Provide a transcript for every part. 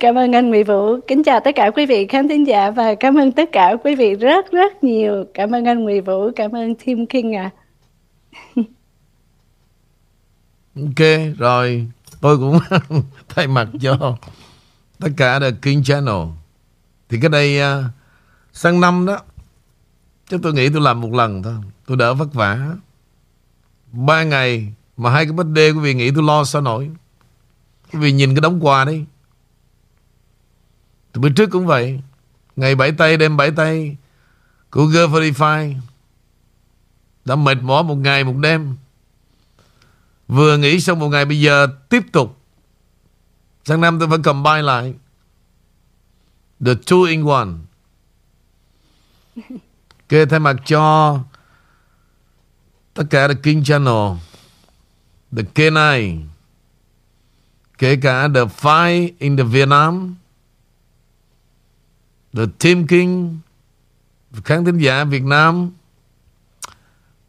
Cảm ơn anh Mỹ Vũ. Kính chào tất cả quý vị khán thính giả và cảm ơn tất cả quý vị rất rất nhiều. Cảm ơn anh Mỹ Vũ cảm ơn Tim King ạ. À. ok rồi. Tôi cũng thay mặt cho tất cả The King Channel. Thì cái đây uh, sang năm đó chứ tôi nghĩ tôi làm một lần thôi. Tôi đỡ vất vả. Ba ngày mà hai cái bất đê quý vị nghĩ tôi lo sao nổi? Quý vị nhìn cái đống quà đi. Từ bữa trước cũng vậy. Ngày bảy tay đêm bảy tay Của G45 Đã mệt mỏi một ngày một đêm. Vừa nghỉ xong một ngày Bây giờ tiếp tục. Sang năm tôi phải bay lại. The two in one. Ok thay mặt cho Tất cả The King Channel The K9 Kể cả The Fight in the Vietnam The Team King Khán thính giả Việt Nam.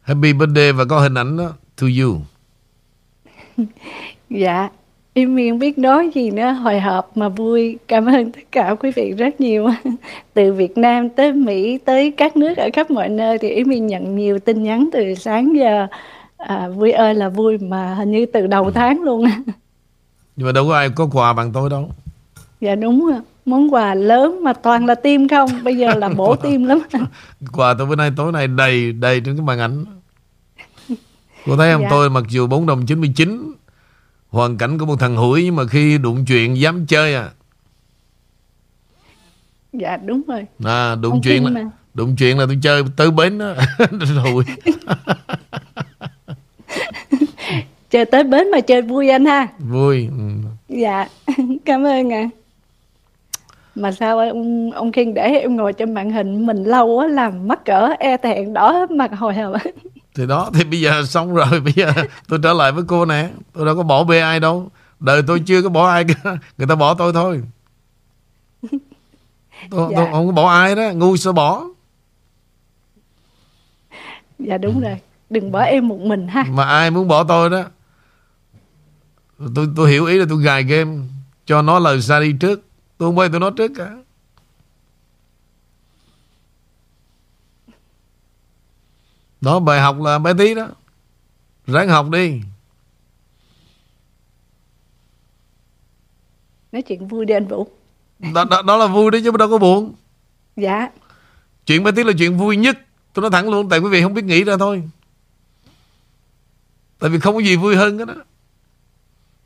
Happy birthday và có hình ảnh đó To you. Dạ Em miệng biết nói gì nữa Hồi hộp mà vui. Cảm ơn tất cả quý vị rất nhiều. Từ Việt Nam tới Mỹ Tới các nước ở khắp mọi nơi Thì em nhận nhiều tin nhắn từ sáng giờ. À, vui ơi là vui mà hình như từ đầu ừ. tháng luôn. Nhưng mà đâu có ai có quà bằng tôi đâu. Dạ đúng rồi món quà lớn mà toàn là tim không? Bây giờ là bổ tim lắm. Quà tôi bữa nay tối nay đầy đầy trên cái màn ảnh. Cô thấy không? Dạ. tôi mặc dù 4 đồng 99 hoàn cảnh của một thằng hủi nhưng mà khi đụng chuyện dám chơi à. Dạ đúng rồi. À đụng Không chuyện là mà. đụng chuyện là tôi chơi tới bến đó. Rồi chơi tới bến mà chơi vui anh ha. Vui. Ừ. dạ cảm ơn ạ. à. Mà sao ông ông khiên để em ngồi trên màn hình mình lâu á làm mắc cỡ e thẹn đỏ mặt hồi hộp thì đó thì bây giờ xong rồi bây giờ tôi trở lại với cô nè. Tôi đâu có bỏ bê ai đâu. Đời tôi chưa có bỏ ai cả người ta bỏ tôi thôi. Tôi, dạ. tôi không có bỏ ai đó ngu sao bỏ. Dạ đúng rồi. Đừng bỏ em một mình ha. Mà ai muốn bỏ tôi đó? Tôi tôi hiểu ý là tôi gài game cho nó lời ra đi trước tôi không bao tôi nói trước cả. Đó bài học là bé tí đó. Ráng học đi. Nói chuyện vui đi anh vũ. Đó, đó, đó là vui đấy chứ đâu có buồn. Dạ. Chuyện bé tí là chuyện vui nhất. Tôi nói thẳng luôn tại quý vị không biết nghĩ ra thôi. Tại vì không có gì vui hơn đó.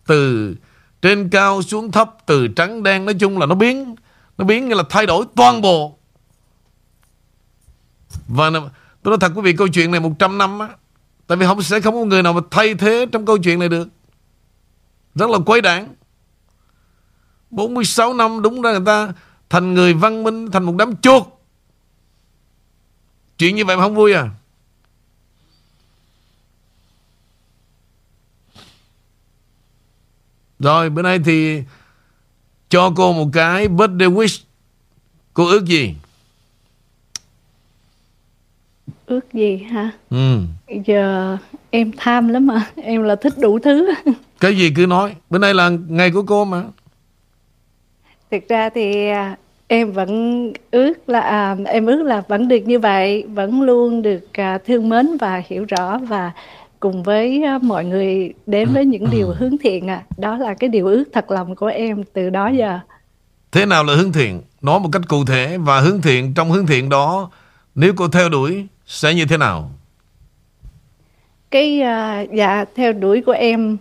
Từ trên cao xuống thấp, từ trắng đen nói chung là nó biến. Nó biến như là thay đổi toàn bộ. Và tôi nói thật quý vị, câu chuyện này 100 năm á, tại vì không sẽ không có người nào mà thay thế trong câu chuyện này được. Rất là quấy đảng 46 năm đúng ra người ta thành người văn minh, thành một đám chuột. Chuyện như vậy mà không vui à? Rồi bữa nay thì cho cô một cái birthday wish. Cô ước gì? Ước gì hả? Ừ. Giờ em tham lắm mà. Em là thích đủ thứ. Cái gì cứ nói. Bữa nay là ngày của cô mà. Thực ra thì à, em vẫn ước là à, em ước là vẫn được như vậy, vẫn luôn được à, thương mến và hiểu rõ và cùng với mọi người đến với những điều hướng thiện à. Đó là cái điều ước thật lòng của em từ đó giờ. Thế nào là hướng thiện? Nói một cách cụ thể và hướng thiện trong hướng thiện đó nếu cô theo đuổi sẽ như thế nào? Cái uh, dạ theo đuổi của em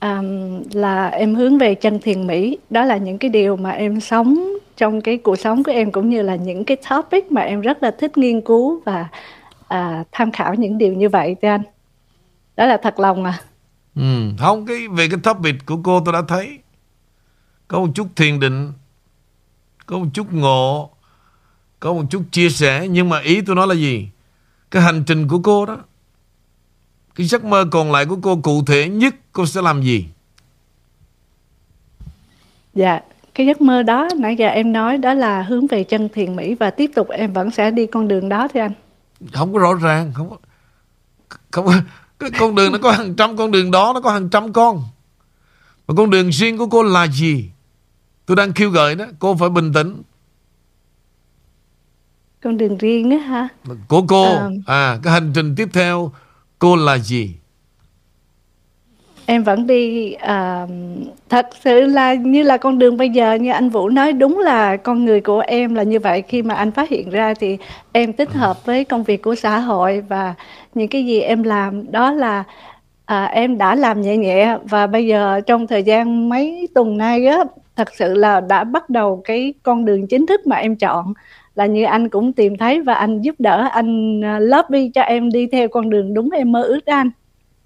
um, là em hướng về chân thiền mỹ. Đó là những cái điều mà em sống trong cái cuộc sống của em cũng như là những cái topic mà em rất là thích nghiên cứu và uh, tham khảo những điều như vậy thưa anh đó là thật lòng à. Ừ, không cái về cái topic của cô tôi đã thấy. Có một chút thiền định có một chút ngộ có một chút chia sẻ nhưng mà ý tôi nói là gì? Cái hành trình của cô đó cái giấc mơ còn lại của cô cụ thể nhất cô sẽ làm gì? Dạ cái giấc mơ đó nãy giờ em nói đó là hướng về chân thiền mỹ và tiếp tục em vẫn sẽ đi con đường đó thưa anh. Không có rõ ràng không có không cái con đường nó có hàng trăm con đường đó nó có hàng trăm con. Mà con đường riêng của cô là gì? Tôi đang kêu gọi đó cô phải bình tĩnh. Con đường riêng á hả? Của cô. À, à cái hành trình tiếp theo cô là gì em vẫn đi à, thật sự là như là con đường bây giờ như anh Vũ nói đúng là con người của em là như vậy. Khi mà anh phát hiện ra thì em tích hợp với công việc của xã hội và những cái gì em làm đó là à, em đã làm nhẹ nhẹ. Và bây giờ trong thời gian mấy tuần nay á thật sự là đã bắt đầu cái con đường chính thức mà em chọn. Là như anh cũng tìm thấy và anh giúp đỡ anh à, lobby cho em đi theo con đường đúng em mơ ước đó anh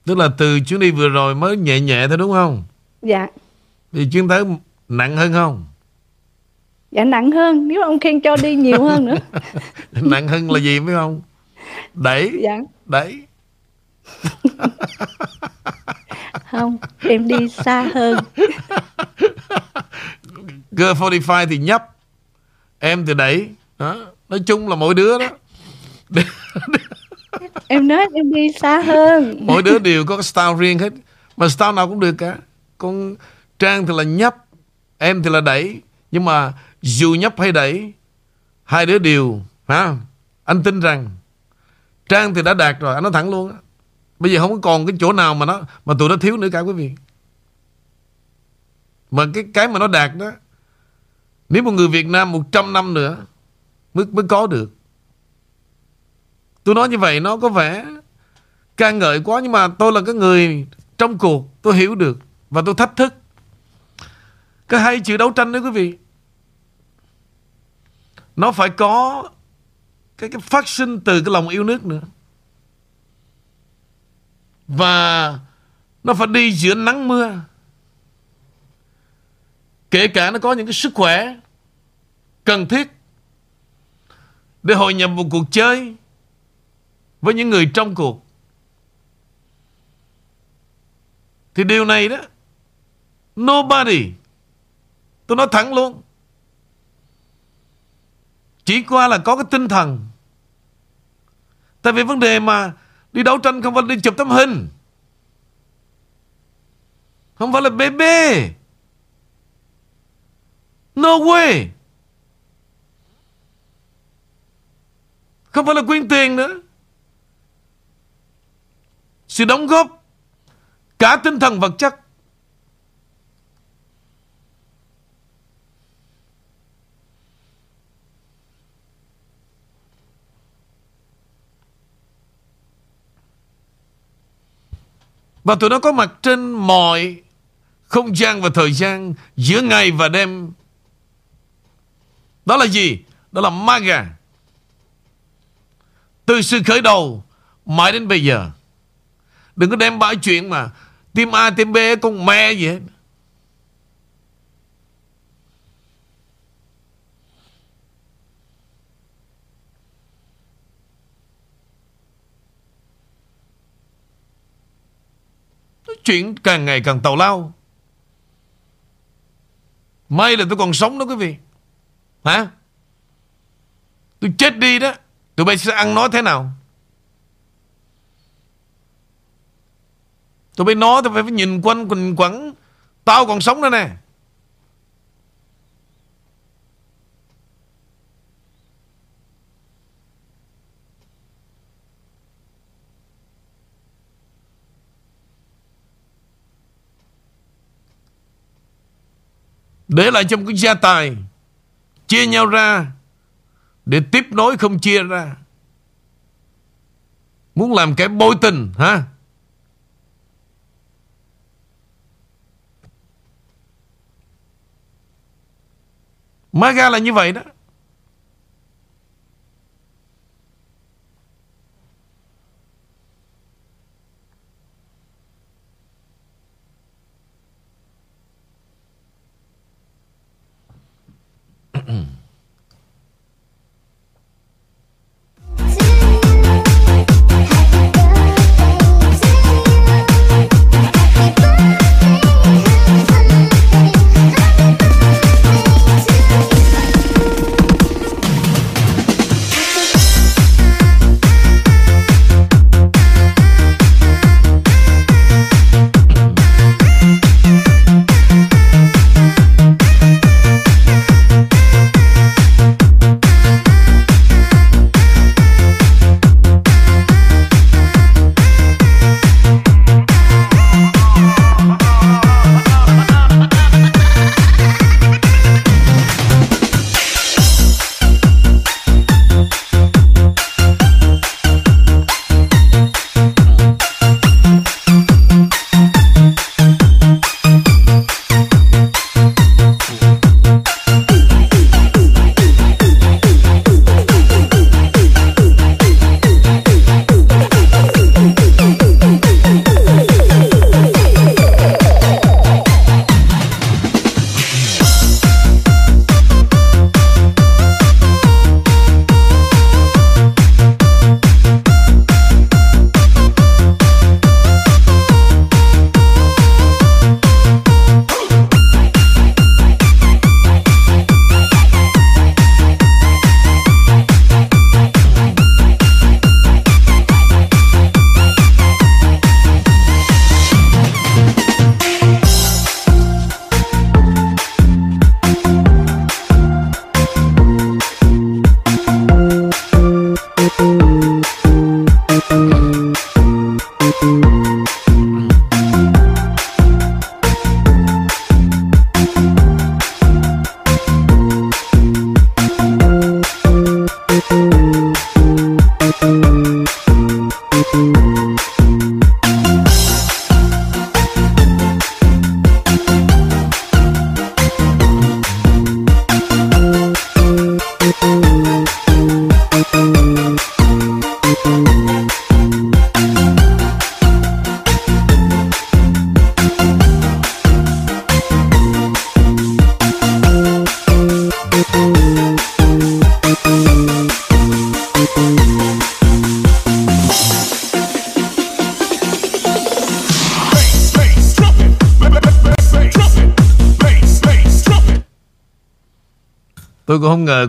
Tức là từ chuyến đi vừa rồi mới nhẹ nhẹ thôi đúng không? Dạ. Thì chuyến tới nặng hơn không? Dạ nặng hơn, nếu ông khen cho đi nhiều hơn nữa. nặng hơn là gì biết không? Đẩy. Dạ. Đẩy. không, em đi xa hơn. Girl 45 thì nhấp. Em thì đẩy. Đó. Nói chung là mỗi đứa đó em nói em đi xa hơn. Mỗi đứa đều có cái style riêng hết. Mà style nào cũng được cả. Con trang thì là nhấp, em thì là đẩy. Nhưng mà dù nhấp hay đẩy, hai đứa đều, ha, anh tin rằng trang thì đã đạt rồi, anh nói thẳng luôn bây giờ không còn cái chỗ nào mà nó, mà tụi nó thiếu nữa cả quý vị. Mà cái cái mà nó đạt đó, nếu một người Việt Nam 100 năm nữa, mới mới có được. Tôi nói như vậy nó có vẻ ca ngợi quá nhưng mà tôi là cái người trong cuộc tôi hiểu được và tôi thách thức. Cái hai chữ đấu tranh đó quý vị. Nó phải có cái, cái phát sinh từ cái lòng yêu nước nữa. Và nó phải đi giữa nắng mưa. Kể cả nó có những cái sức khỏe cần thiết để hội nhập một cuộc chơi với những người trong cuộc. Thì điều này đó, nobody, tôi nói thẳng luôn, chỉ qua là có cái tinh thần. Tại vì vấn đề mà đi đấu tranh không phải đi chụp tấm hình, không phải là bébê no way. Không phải là quyên tiền nữa sự đóng góp cả tinh thần vật chất Và tụi nó có mặt trên mọi không gian và thời gian giữa ngày và đêm. Đó là gì? Đó là MAGA. Từ sự khởi đầu mãi đến bây giờ. Đừng có đem bãi chuyện mà. Team A, team B con mẹ gì hết Chuyện càng ngày càng tàu lao. May là tôi còn sống đó quý vị. Hả? Tôi chết đi đó. Tụi bay sẽ ăn nói thế nào? Tôi mới nói tôi phải nhìn quanh quỳnh quẩn. Tao còn sống nữa nè. Để lại trong cái gia tài, Chia nhau ra, Để tiếp nối không chia ra. Muốn làm cái bôi tình ha MAGA là như vậy đó.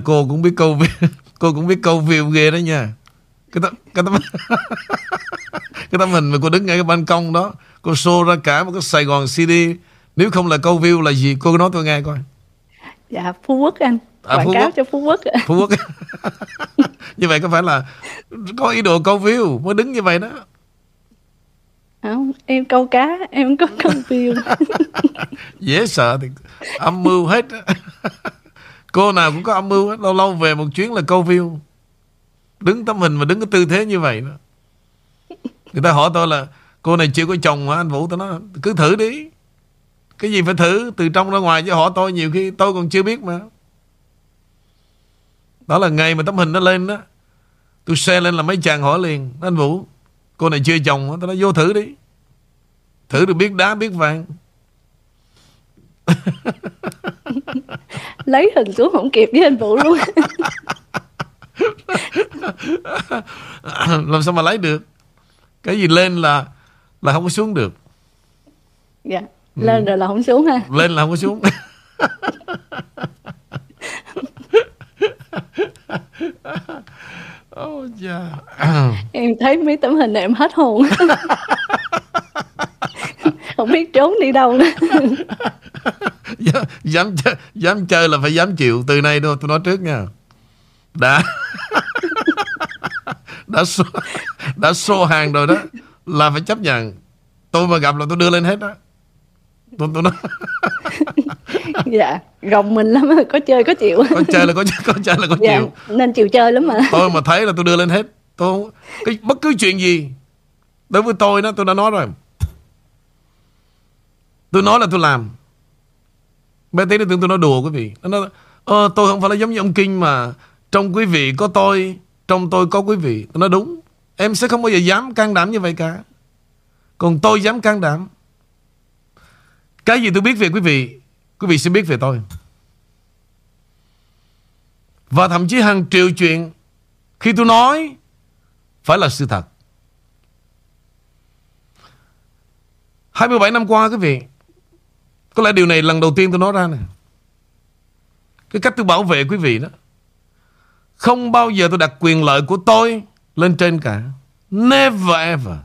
Cô cũng biết câu cô cũng biết câu view ghê đó nha. Cái tấm cái tấm cái tấm hình mà cô đứng ngay cái ban công đó, cô show ra cả một cái Sài Gòn CD. Nếu không là câu view là gì? Cô nói tôi nghe coi. Dạ Phú Quốc anh. À, Quảng Phú cáo Quốc. cho Phú Quốc. Phú Quốc. như vậy có phải là có ý đồ câu view mới đứng như vậy đó. Không, em câu cá, em có câu view. dễ sợ thì âm mưu hết cô nào cũng có âm mưu hết. Lâu lâu về một chuyến là câu view. Đứng tấm hình mà đứng cái tư thế như vậy đó. Người ta hỏi tôi là, cô này chưa có chồng hả? Anh vũ, tôi nói, cứ thử đi. Cái gì phải thử? Từ trong ra ngoài chứ hỏi tôi nhiều khi tôi còn chưa biết mà. Đó là ngày mà tấm hình nó lên đó. Tôi share lên là mấy chàng hỏi liền. Anh vũ, cô này chưa chồng hả? Tôi nói, vô thử đi. Thử được biết đá, biết vàng. Lấy hình xuống không kịp với anh Vũ luôn. làm sao mà lấy được cái gì lên là là không có xuống được dạ. Lên rồi là không xuống ha. lên là không có xuống Ôi cha Em thấy mấy tấm hình này em hết hồn. Không biết trốn đi đâu nữa. dám, dám chơi, dám chơi là phải dám chịu từ nay thôi tôi nói trước nha đã đã xô, đã xô hàng rồi đó là phải chấp nhận tôi mà gặp là tôi đưa lên hết đó tôi, tôi nói dạ. Gồng mình lắm, có chơi có chịu. có chơi là có có chơi là có dạ. chịu Nên chịu chơi lắm mà. tôi mà thấy là tôi đưa lên hết tôi cái bất cứ chuyện gì đối với tôi đó tôi đã nói rồi tôi nói là tôi làm. Bé tí nó tưởng tôi nói đùa quý vị. Nó nói ờ, tôi không phải là giống như ông kinh mà trong quý vị có tôi trong tôi có quý vị. Tôi nói đúng em sẽ không bao giờ dám can đảm như vậy cả. Còn tôi dám can đảm. Cái gì tôi biết về quý vị quý vị sẽ biết về tôi. Và thậm chí hàng triệu chuyện khi tôi nói phải là sự thật. 27 năm qua quý vị, có lẽ điều này lần đầu tiên tôi nói ra này Cái cách tôi bảo vệ quý vị đó. Không bao giờ tôi đặt quyền lợi của tôi lên trên cả. Never ever.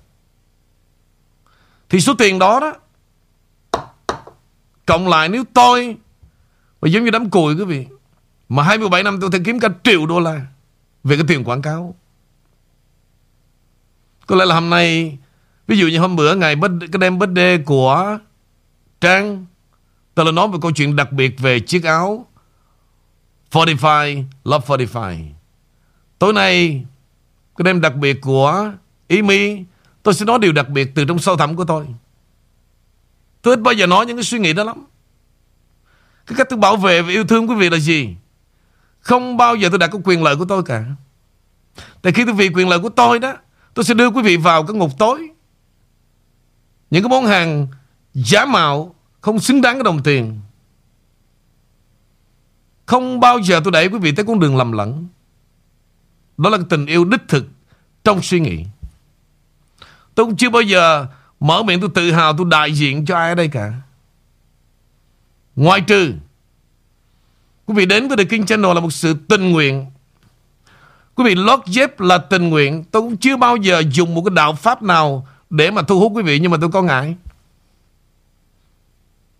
Thì số tiền đó đó, cộng lại nếu tôi, và giống như đám cùi quý vị, mà 27 năm tôi thể kiếm cả triệu đô la về cái tiền quảng cáo. Có lẽ là hôm nay Ví dụ như hôm bữa ngày cái đêm birthday của Trang Tôi là nói về câu chuyện đặc biệt về chiếc áo 45 Love 45 Tối nay, Cái đêm đặc biệt của Ý Mi Tôi sẽ nói điều đặc biệt từ trong sâu thẳm của tôi. Tôi ít bao giờ nói những cái suy nghĩ đó lắm. Cái cách tôi bảo vệ và yêu thương quý vị là gì? Không bao giờ tôi đã cái quyền lợi của tôi cả. Tại khi tôi vì quyền lợi của tôi đó, Tôi sẽ đưa quý vị vào cái ngục tối. Những cái món hàng Giả mạo không xứng đáng cái đồng tiền. Không bao giờ tôi đẩy quý vị tới con đường lầm lẫn. Đó là tình yêu đích thực Trong suy nghĩ. Tôi cũng chưa bao giờ Mở miệng tôi tự hào, tôi đại diện cho ai ở đây cả. Ngoài trừ, Quý vị đến với The King Channel là một sự tình nguyện. Quý vị lót dép là tình nguyện. Tôi cũng chưa bao giờ dùng một cái đạo pháp nào Để mà thu hút quý vị, Nhưng mà tôi có ngại.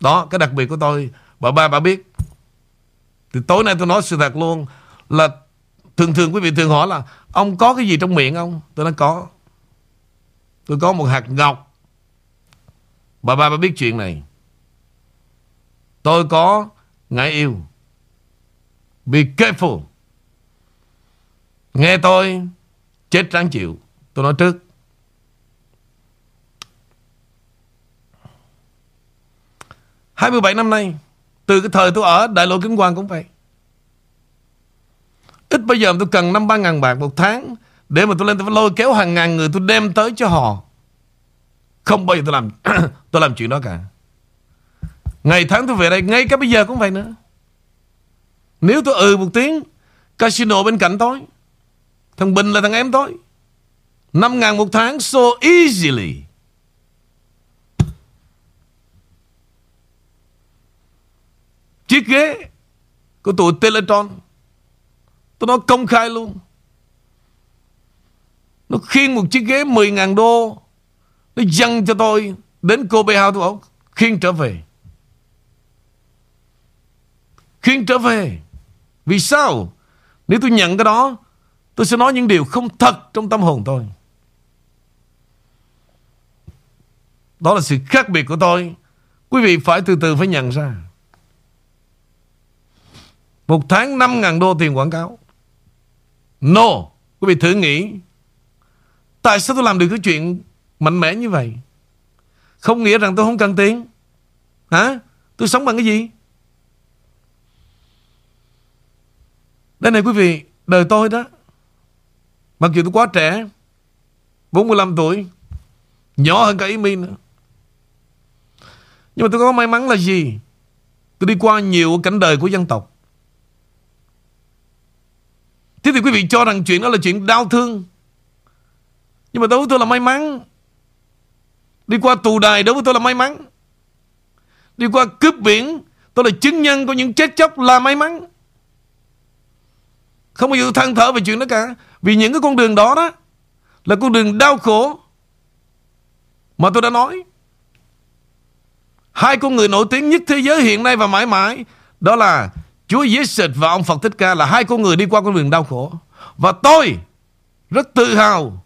Đó, cái đặc biệt của tôi, Bà ba, bà biết. Thì tối nay tôi nói sự thật luôn Là thường thường quý vị thường hỏi là, Ông có cái gì trong miệng không Tôi nói, có. Tôi có một hạt ngọc. Bà ba, bà biết chuyện này. Tôi có ngại yêu. Be careful. Nghe tôi, Chết ráng chịu. Tôi nói trước. Hai mươi bảy năm nay, Từ cái thời tôi ở, Đại lộ Kính hoàng cũng vậy. Ít bây giờ tôi cần năm ba ngàn bạc một tháng Để mà tôi lên tôi phải lôi kéo hàng ngàn người Tôi đem tới cho họ. Không bao giờ tôi làm Tôi làm chuyện đó cả. Ngày tháng tôi về đây, Ngay cả bây giờ cũng vậy nữa. Nếu tôi ừ một tiếng, Casino bên cạnh tôi, Thằng Bình là thằng em tôi. 5 ngàn một tháng so easily. Chiếc ghế của tụi Teletron. Tôi nói công khai luôn. Nó khiêng một chiếc ghế 10.000 đô. Nó dâng cho tôi đến Kobe House tôi bảo khiêng trở về. Khiêng trở về. Vì sao? Nếu tôi nhận cái đó, tôi sẽ nói những điều không thật trong tâm hồn tôi. Đó là sự khác biệt của tôi. Quý vị phải từ từ phải nhận ra. Một tháng 5 ngàn đô tiền quảng cáo. No. Quý vị thử nghĩ. Tại sao tôi làm được cái chuyện mạnh mẽ như vậy? Không nghĩa rằng tôi không cần tiền. Hả? Tôi sống bằng cái gì? Đây này quý vị, đời tôi đó. Mặc dù tôi quá trẻ, 45 tuổi, nhỏ hơn cả Amy nữa. Nhưng mà tôi có may mắn là gì? Tôi đi qua nhiều cảnh đời của dân tộc. Thế thì quý vị cho rằng chuyện đó là chuyện đau thương. Nhưng mà đối với tôi là may mắn. Đi qua tù đài đối với tôi là may mắn. Đi qua cướp biển, tôi là chứng nhân của những chết chóc là may mắn. Không bao giờ tôi than thở về chuyện đó cả. Vì những cái con đường đó đó là con đường đau khổ mà tôi đã nói. Hai con người nổi tiếng nhất thế giới hiện nay và mãi mãi đó là Chúa Giêsu và ông Phật Thích Ca là hai con người đi qua con đường đau khổ. Và tôi rất tự hào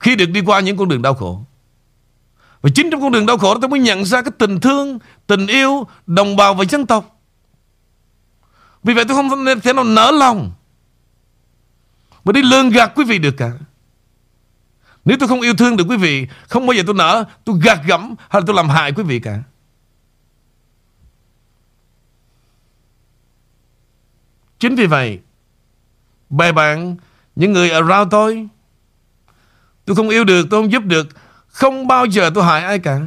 khi được đi qua những con đường đau khổ. Và chính trong con đường đau khổ đó tôi mới nhận ra cái tình thương, tình yêu, đồng bào và dân tộc. Vì vậy tôi không thể nào nỡ lòng mà đi lương gạt quý vị được cả. Nếu tôi không yêu thương được quý vị, không bao giờ tôi nỡ, tôi gạt gẫm hay là tôi làm hại quý vị cả. Chính vì vậy, bè bạn, những người around tôi, tôi không yêu được, tôi không giúp được, không bao giờ tôi hại ai cả.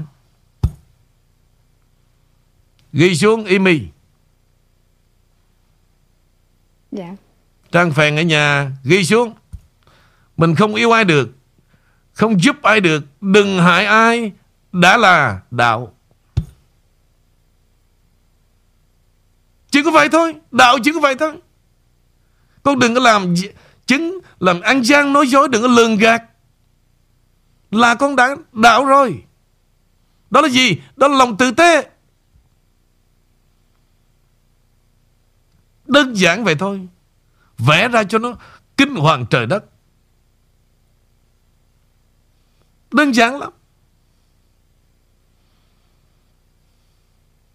Ghi xuống Amy. Dạ. Trang phèn ở nhà ghi xuống. Mình không yêu ai được. Không giúp ai được. Đừng hại ai. Đã là đạo. Chỉ có vậy thôi. Đạo chỉ có vậy thôi. Con đừng có làm chứng, làm ăn gian nói dối, đừng có lường gạt. Là con đã đạo rồi. Đó là gì? Đó là lòng tự tế. Đơn giản vậy thôi. Vẽ ra cho nó kinh hoàng trời đất. Đơn giản lắm.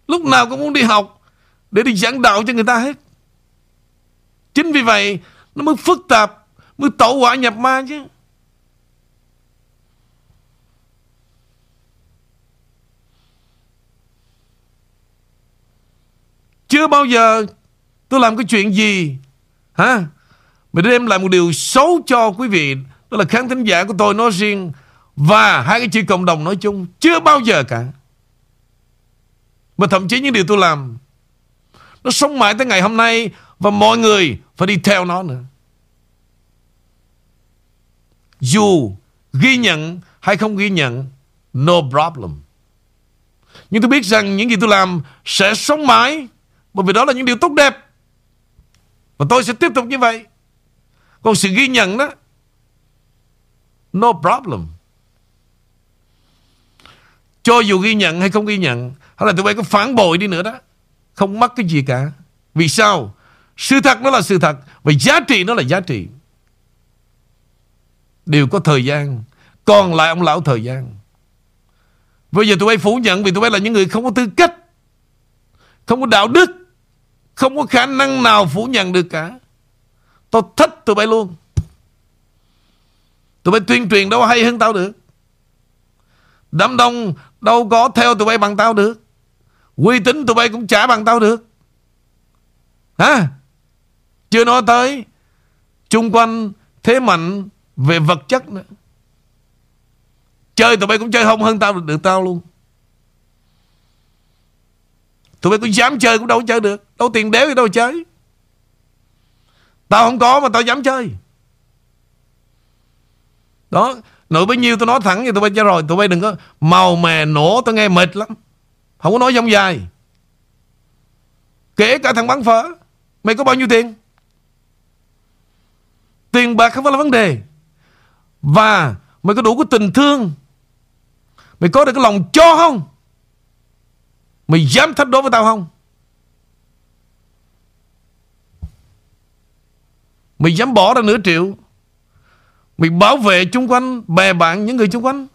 Lúc nào cũng muốn đi học để đi giảng đạo cho người ta hết. Chính vì vậy nó mới phức tạp, mới tẩu quả nhập ma chứ. Chưa bao giờ tôi làm cái chuyện gì hả mà đem lại một điều xấu cho quý vị đó là khán thính giả của tôi nói riêng và hai cái chị cộng đồng nói chung chưa bao giờ cả mà thậm chí những điều tôi làm nó sống mãi tới ngày hôm nay và mọi người phải đi theo nó nữa. Dù ghi nhận hay không ghi nhận, no problem. Nhưng tôi biết rằng những gì tôi làm sẽ sống mãi bởi vì đó là những điều tốt đẹp. Và tôi sẽ tiếp tục như vậy. Còn sự ghi nhận đó, no problem. Cho dù ghi nhận hay không ghi nhận, hay là tụi bay có phản bội đi nữa đó, không mất cái gì cả. Vì sao? Sự thật nó là sự thật Và giá trị nó là giá trị. Đều có thời gian, Còn lại ông lão thời gian. Bây giờ tụi bay phủ nhận Vì tụi bay là những người không có tư cách, Không có đạo đức, Không có khả năng nào phủ nhận được cả. Tôi thích tụi bay luôn. Tụi bay tuyên truyền đâu hay hơn tao được. Đám đông đâu có theo tụi bay bằng tao được. Uy tín tụi bay cũng trả bằng tao được. Hả? Chưa nói tới chung quanh thế mạnh về vật chất nữa. Chơi tụi bay cũng chơi không hơn tao được, được tao luôn. Tụi bay cũng dám chơi cũng đâu chơi được. Đâu tiền đéo gì đâu chơi. Tao không có mà tao dám chơi. Đó. Nội bấy nhiêu tôi nói thẳng với tụi bay cho rồi. Tụi bay đừng có màu mè nổ tôi nghe mệt lắm. Không có nói dông dài. Kể cả thằng bán phở Mày có bao nhiêu tiền Tiền bạc không phải là vấn đề. Và mày có đủ cái tình thương. Mày có được cái lòng cho không? Mày dám thách đố với tao không? Mày dám bỏ ra nửa triệu. Mày bảo vệ chung quanh, Bè bạn những người chung quanh.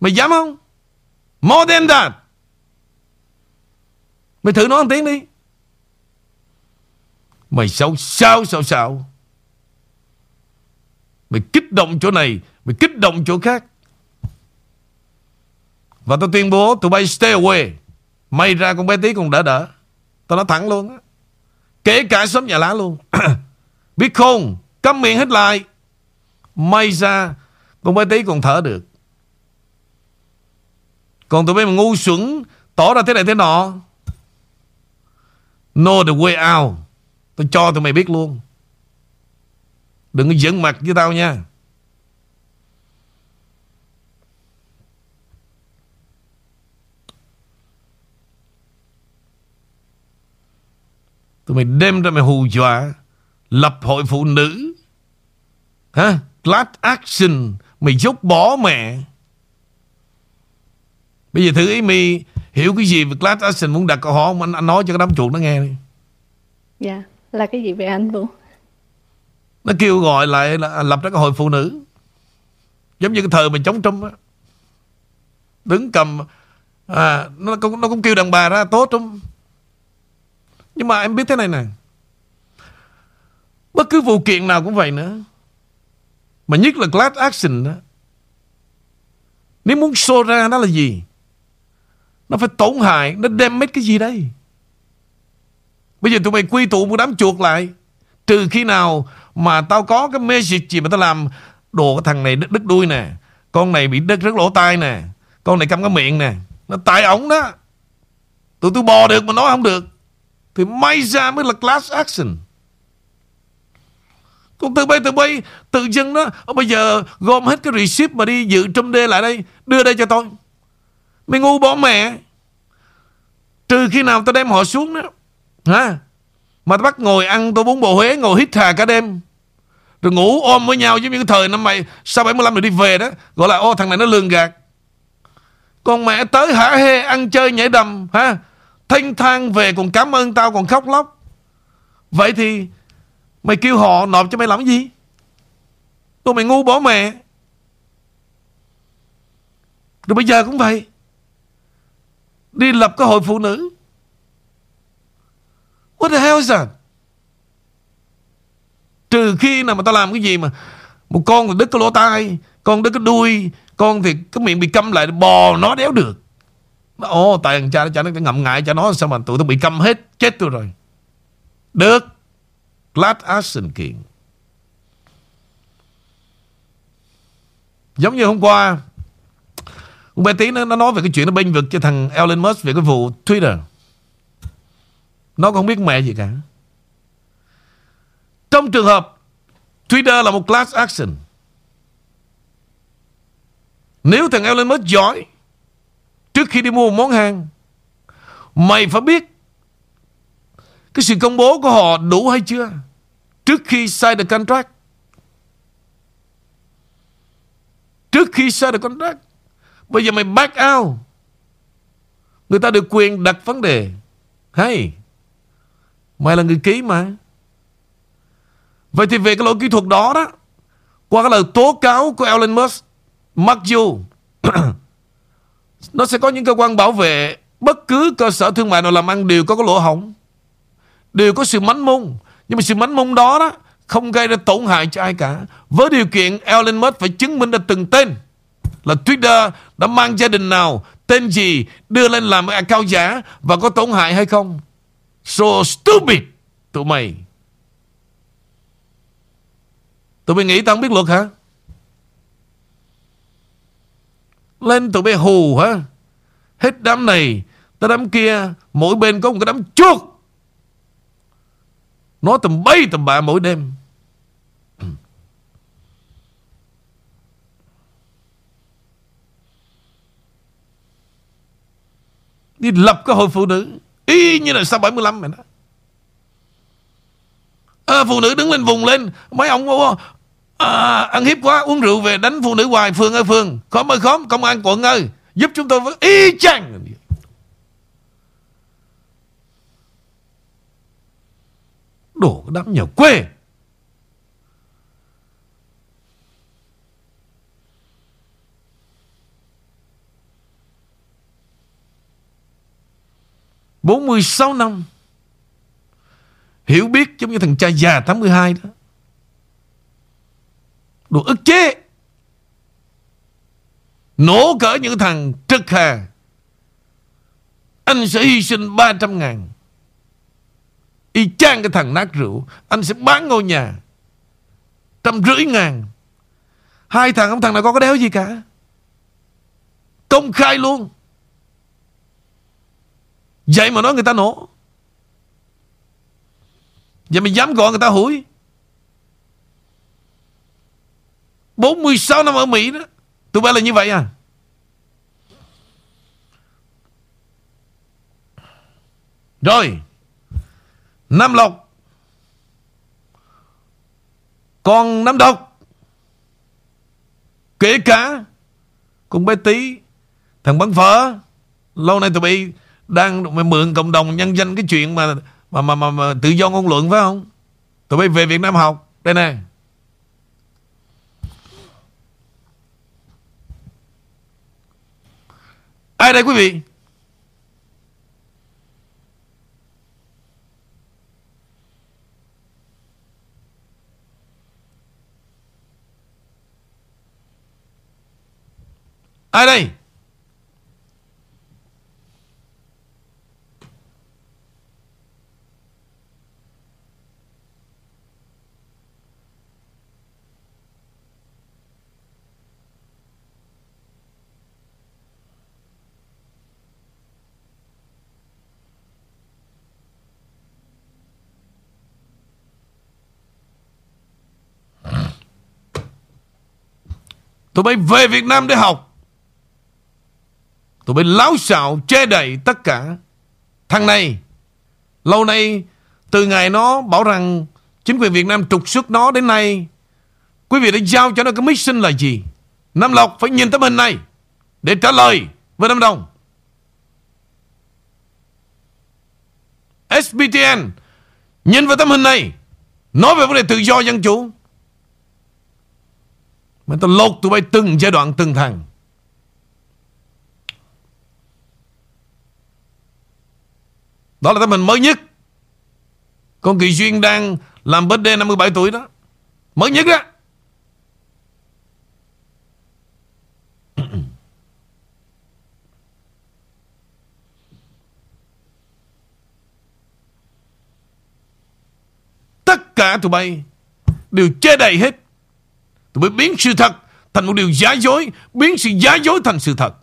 Mày dám không? More than that. Mày thử nói một tiếng đi. Mày sao sao sao sao Mày kích động chỗ này, Mày kích động chỗ khác. Và tao tuyên bố, Tụi bay stay away. May ra con bé tí còn đỡ đỡ Tao nói thẳng luôn á. Kể cả xóm nhà lá luôn. Biết không? Cắm miệng hết lại. May ra Con bé tí còn thở được. Còn tụi bay mà ngu xuẩn, Tỏ ra thế này thế nọ. Know the way out. Tôi cho tụi mày biết luôn. Đừng có giận mặt với tao nha. Tụi mày đem ra mày hù dọa Lập hội phụ nữ. Hả? Class action Mày dốc bỏ mẹ. Bây giờ thử ý mày Hiểu cái gì về class action Muốn đặt câu hỏi không? Anh, anh nói cho cái đám chuột nó nghe đi. Dạ Là cái gì vậy anh Vũ? Nó kêu gọi lại là lập ra cái hội phụ nữ. Giống như cái thời mình chống Trump á. Đứng cầm à, nó, cũng, nó cũng kêu đàn bà ra tốt Trump. Nhưng mà em biết thế này nè. Bất cứ vụ kiện nào cũng vậy nữa. Mà nhất là class action đó. Nếu muốn show ra nó là gì? Nó phải tổn hại Nó đem mấy cái gì đây? Bây giờ tụi mày quy tụ một đám chuột lại. Trừ khi nào mà tao có cái message gì mà tao làm Đồ cái thằng này đứt, đứt đuôi nè. Con này bị đứt rất lỗ tai nè. Con này câm cái miệng nè. Nó tại ổng đó. Tụi tôi bò được mà nói không được. Thì may ra mới là class action. Còn từ bay từ bay Tự dưng đó ờ, Bây giờ gom hết cái receipt mà đi dự trong đê lại đây Đưa đây cho tôi. Mày ngu bỏ mẹ. Trừ khi nào tao đem họ xuống đó. Hả? Mà tôi bắt ngồi ăn tô bún bò Huế, Ngồi hít hà cả đêm. Rồi ngủ ôm với nhau giống như cái thời năm mày, Sau 75 rồi đi về đó, Gọi là, ô, thằng này nó lường gạt. Con mẹ tới hả hê, ăn chơi nhảy đầm, ha? Thanh thang về còn cảm ơn tao, còn khóc lóc. Vậy thì Mày kêu họ nộp cho mày làm cái gì? Tôi mày ngu bỏ mẹ. Rồi bây giờ cũng vậy. Đi lập cái hội phụ nữ. What the hell is that? Trừ khi nào mà tao làm cái gì mà Một con thì đứt cái lỗ tai Con đứt cái đuôi Con thì cái miệng bị câm lại Bò nó đéo được. Ồ tại thằng cha, cha nó ngậm ngại cho nó Sao mà tụi nó bị câm hết Chết tôi rồi. Được. Class action kiện. Giống như hôm qua ông bé tí nó, nó nói về cái chuyện nó bênh vực cho thằng Elon Musk Về cái vụ Twitter. Nó không biết mẹ gì cả. Trong trường hợp Twitter là một class action, Nếu thằng Elon Musk giỏi Trước khi đi mua một món hàng, Mày phải biết Cái sự công bố của họ đủ hay chưa Trước khi sign the contract. Trước khi sign the contract, Bây giờ mày back out. Người ta được quyền đặt vấn đề. Hey Mày là người ký mà. Vậy thì về cái lỗi kỹ thuật đó đó, Qua cái lời tố cáo của Elon Musk, Mặc dù Nó sẽ có những cơ quan bảo vệ Bất cứ cơ sở thương mại nào làm ăn Đều có cái lỗ hổng, Đều có sự mánh mung Nhưng mà sự mánh mung đó đó Không gây ra tổn hại cho ai cả. Với điều kiện Elon Musk phải chứng minh ra từng tên Là Twitter đã mang gia đình nào, Tên gì, Đưa lên làm account giả Và có tổn hại hay không? So stupid. Tụi mày. Tụi mày nghĩ tao không biết luật hả? Lên tụi mày hù hả? Hết đám này, Tới đám kia, Mỗi bên có một cái đám chuột. Nói tầm bay tầm bạ mỗi đêm. Đi lập cái hội phụ nữ. Y như là sau 75 mày đó. À, Phụ nữ đứng lên vùng lên. Mấy ông à, ăn hiếp quá Uống rượu về đánh phụ nữ hoài. Phương ơi Phương Khóm ơi khóm Công an quận ơi Giúp chúng tôi với y chang. Đổ đám nhà quê. Bốn mươi sáu năm. Hiểu biết giống như thằng cha già 82 đó. Đồ ức chế. Nổ cỡ những thằng trực hà. Anh sẽ hy sinh 300 ngàn. Y chang cái thằng nát rượu. Anh sẽ bán ngôi nhà Trăm rưỡi ngàn. Hai thằng không thằng nào có cái đéo gì cả? Công khai luôn. Vậy mà nói người ta nổ. Vậy mà dám gọi người ta hủi. 46 năm ở Mỹ đó, Tụi bay là như vậy à? Rồi, Nam Lộc. Còn Nam Độc. Kể cả con bé Tí Thằng bắn phở, Lâu nay tụi bay đang mượn cộng đồng nhân danh cái chuyện mà mà mà, mà, mà tự do ngôn luận phải không? Tụi bay về Việt Nam học. Đây nè. Ai đây quý vị? Ai đây? Tụi bay về Việt Nam để học. Tụi bay láo xạo, che đậy tất cả. Thằng này, Lâu nay, Từ ngày nó bảo rằng Chính quyền Việt Nam trục xuất nó đến nay, Quý vị đã giao cho nó cái mission là gì? Nam Lộc phải nhìn tấm hình này Để trả lời với Nam Đồng SBTN Nhìn vào tấm hình này, Nói về vấn đề tự do dân chủ mà ta lột tụi bay từng giai đoạn, từng thằng. Đó là tấm hình mới nhất. Con Kỳ Duyên đang làm birthday 57 tuổi đó. Mới nhất á. Tất cả tụi bay Đều che đầy hết. Tôi mới biến sự thật thành một điều giả dối, biến sự giả dối thành sự thật.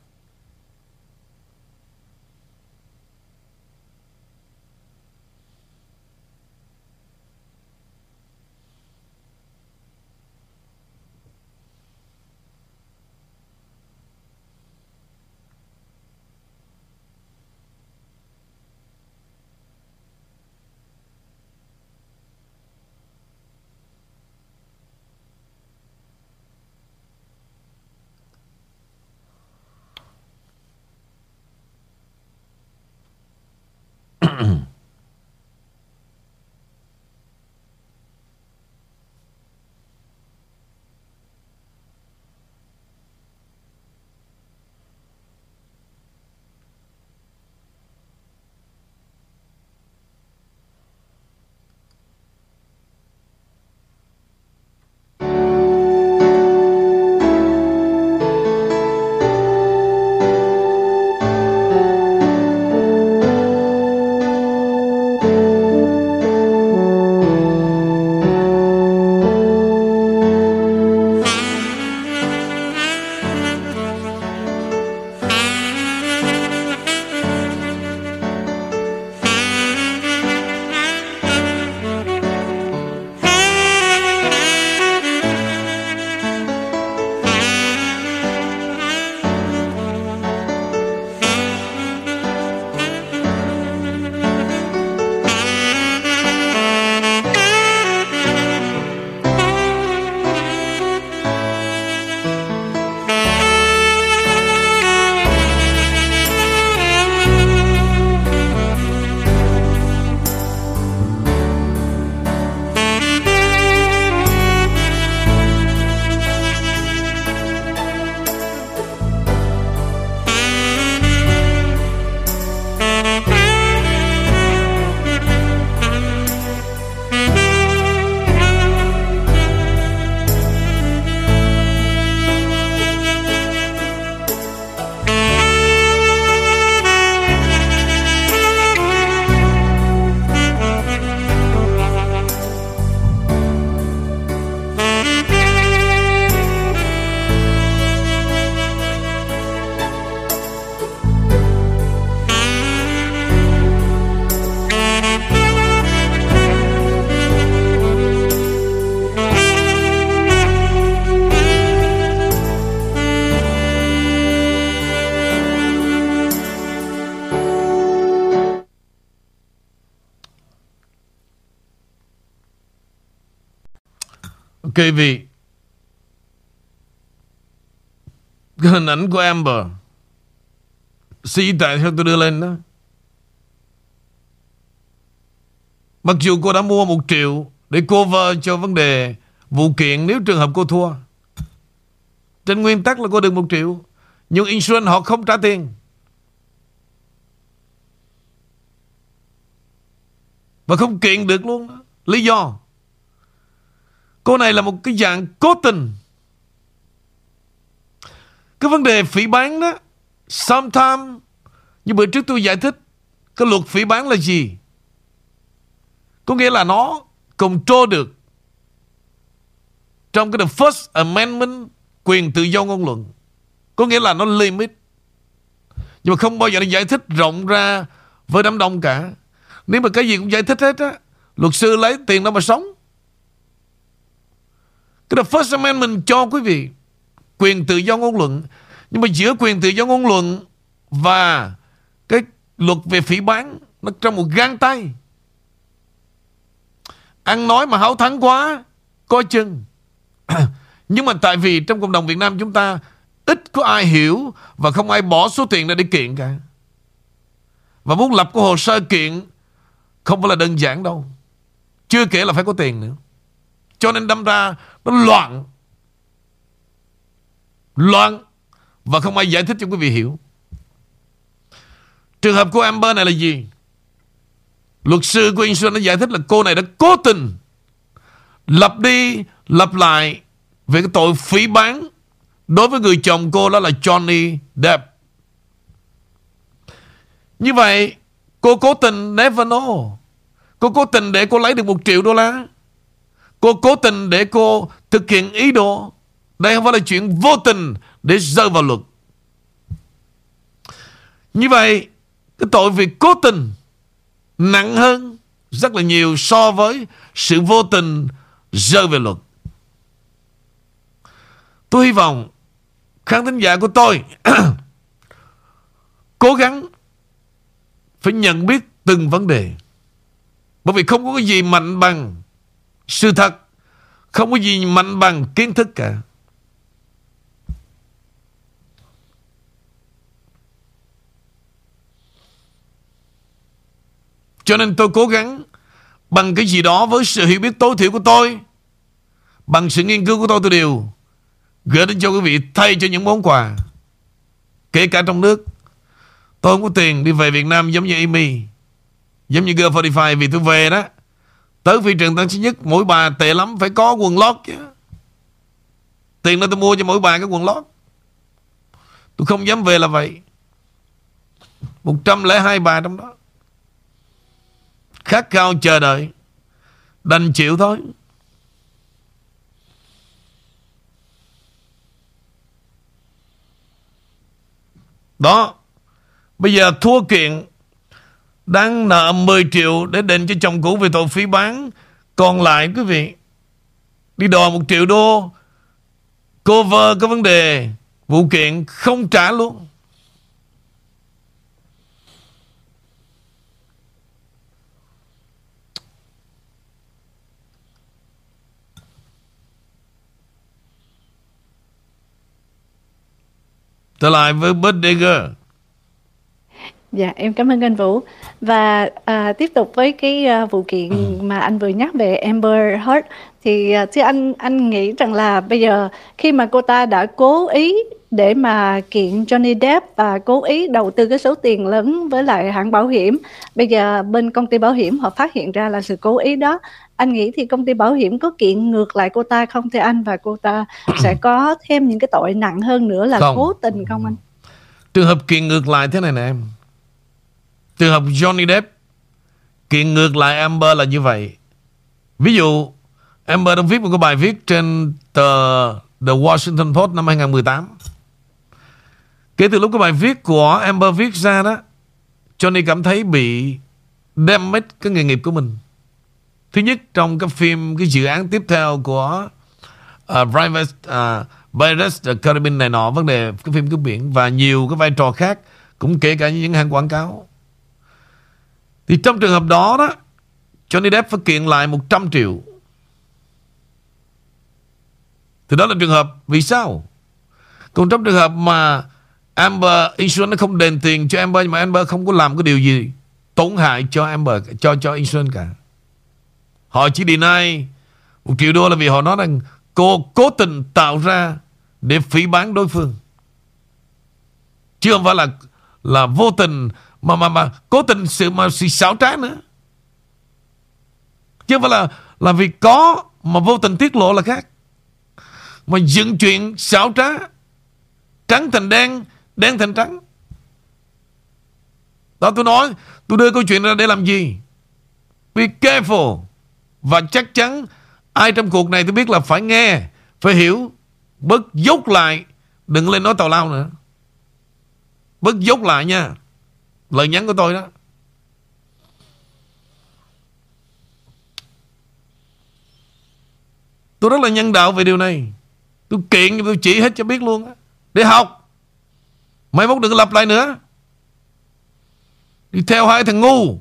Kỳ vị. Cái hình ảnh của Amber Sĩ tại theo tôi đưa lên đó. Mặc dù cô đã mua một triệu Để cover cho vấn đề Vụ kiện nếu trường hợp cô thua. Trên nguyên tắc là cô được một triệu, Nhưng insurance họ không trả tiền. Và không kiện được luôn đó. Lý do? Cô này là một cái dạng cố tình. Cái vấn đề phỉ bán đó Sometimes Như bữa trước tôi giải thích, Cái luật phỉ bán là gì? Có nghĩa là nó Control được Trong cái the First Amendment, Quyền tự do ngôn luận. Có nghĩa là nó limit. Nhưng mà không bao giờ nó giải thích rộng ra Với đám đông cả. Nếu mà cái gì cũng giải thích hết á, Luật sư lấy tiền đâu mà sống. Cái là First Amendment cho quý vị. Quyền tự do ngôn luận. Nhưng mà giữa quyền tự do ngôn luận Và Cái luật về phỉ bán, Nó trong một gang tay. Ăn nói mà háo thắng quá, Coi chừng. Nhưng mà tại vì trong cộng đồng Việt Nam chúng ta, Ít có ai hiểu Và không ai bỏ số tiền ra để kiện cả. Và muốn lập cái hồ sơ kiện Không phải là đơn giản đâu. Chưa kể là phải có tiền nữa. Cho nên đâm ra Nó loạn. Loạn. Và không ai giải thích cho quý vị hiểu. Trường hợp của Amber này là gì? Luật sư của Insulin đã giải thích là cô này đã cố tình Lập đi Lập lại Về cái tội phỉ bán. Đối với người chồng cô đó là Johnny Depp. Như vậy, Cô cố tình never know. Cô cố tình để cô lấy được một triệu đô la. Cô cố tình để cô thực hiện ý đồ. Đây không phải là chuyện vô tình Để rơi vào luật. Như vậy, Cái tội việc cố tình Nặng hơn Rất là nhiều so với Sự vô tình rơi về luật. Tôi hy vọng Khán thính giả của tôi Cố gắng Phải nhận biết từng vấn đề. Bởi vì không có cái gì mạnh bằng sự thật, Không có gì mạnh bằng kiến thức cả. Cho nên tôi cố gắng Bằng cái gì đó với sự hiểu biết tối thiểu của tôi, Bằng sự nghiên cứu của tôi tôi đều Gửi đến cho quý vị, thay cho những món quà. Kể cả trong nước, Tôi không có tiền đi về Việt Nam giống như Amy, Giống như Girl45 Vì tôi về đó. Tới phi trường Tân Sơn Nhất, Mỗi bà tệ lắm, phải có quần lót chứ. Tiền đó tôi mua cho mỗi bà cái quần lót. Tôi không dám về là vậy. 102 bà trong đó. Khát khao chờ đợi. Đành chịu thôi. Đó. Bây giờ thua kiện đang nợ 10 triệu Để đền cho chồng cũ về tội phí bán. Còn lại, quý vị, Đi đòi một triệu đô. Cover cái vấn đề Vụ kiện không trả luôn. Trở lại với Bud Digger Dạ, em cảm ơn anh Vũ. Và à, tiếp tục với cái à, vụ kiện mà anh vừa nhắc về Amber Heard thì à, thưa anh anh nghĩ rằng là bây giờ khi mà cô ta đã cố ý để mà kiện Johnny Depp và cố ý đầu tư cái số tiền lớn với lại hãng bảo hiểm, bây giờ bên công ty bảo hiểm họ phát hiện ra là sự cố ý đó. Anh nghĩ thì công ty bảo hiểm có kiện ngược lại cô ta không thưa anh và cô ta sẽ có thêm những cái tội nặng hơn nữa là Không. cố tình không anh? Trường hợp kiện ngược lại thế này nè em Trường hợp Johnny Depp Kiện ngược lại Amber là như vậy. Ví dụ Amber đã viết một cái bài viết trên tờ The Washington Post năm 2018 Kể từ lúc cái bài viết của Amber viết ra đó Johnny cảm thấy bị damage cái nghề nghiệp của mình. Thứ nhất trong cái phim Cái dự án tiếp theo của uh, Private uh, Pirates the Caribbean này nọ Vấn đề cái phim cướp biển Và nhiều cái vai trò khác Cũng kể cả những hãng quảng cáo. Thì trong trường hợp đó đó, Johnny Depp phải kiện lại 100 triệu. Thì đó là trường hợp. Vì sao? Còn trong trường hợp mà Amber Insurance nó không đền tiền cho Amber, Nhưng mà Amber không có làm cái điều gì Tổn hại cho Amber, Cho cho Insurance cả. Họ chỉ deny Một triệu đô là vì họ nói rằng Cô cố tình tạo ra Để phỉ bán đối phương. Chứ không phải là Là vô tình mà mà mà, cố tình sự mà sự xảo trá nữa. Chứ không phải là Là vì có Mà vô tình tiết lộ là khác. Mà dựng chuyện xảo trá, Trắng thành đen Đen thành trắng. Đó, tôi nói, Tôi đưa câu chuyện ra để làm gì? Be careful. Và chắc chắn Ai trong cuộc này tôi biết là phải nghe, Phải hiểu. Bớt dốc lại, Đừng lên nói tào lao nữa. Bớt dốc lại nha. Lời nhắn của tôi đó. Tôi rất là nhân đạo về điều này. Tôi kiện, tôi chỉ hết cho biết luôn á. Để học. Mai mốt đừng lặp lại nữa. Đi theo hai thằng ngu.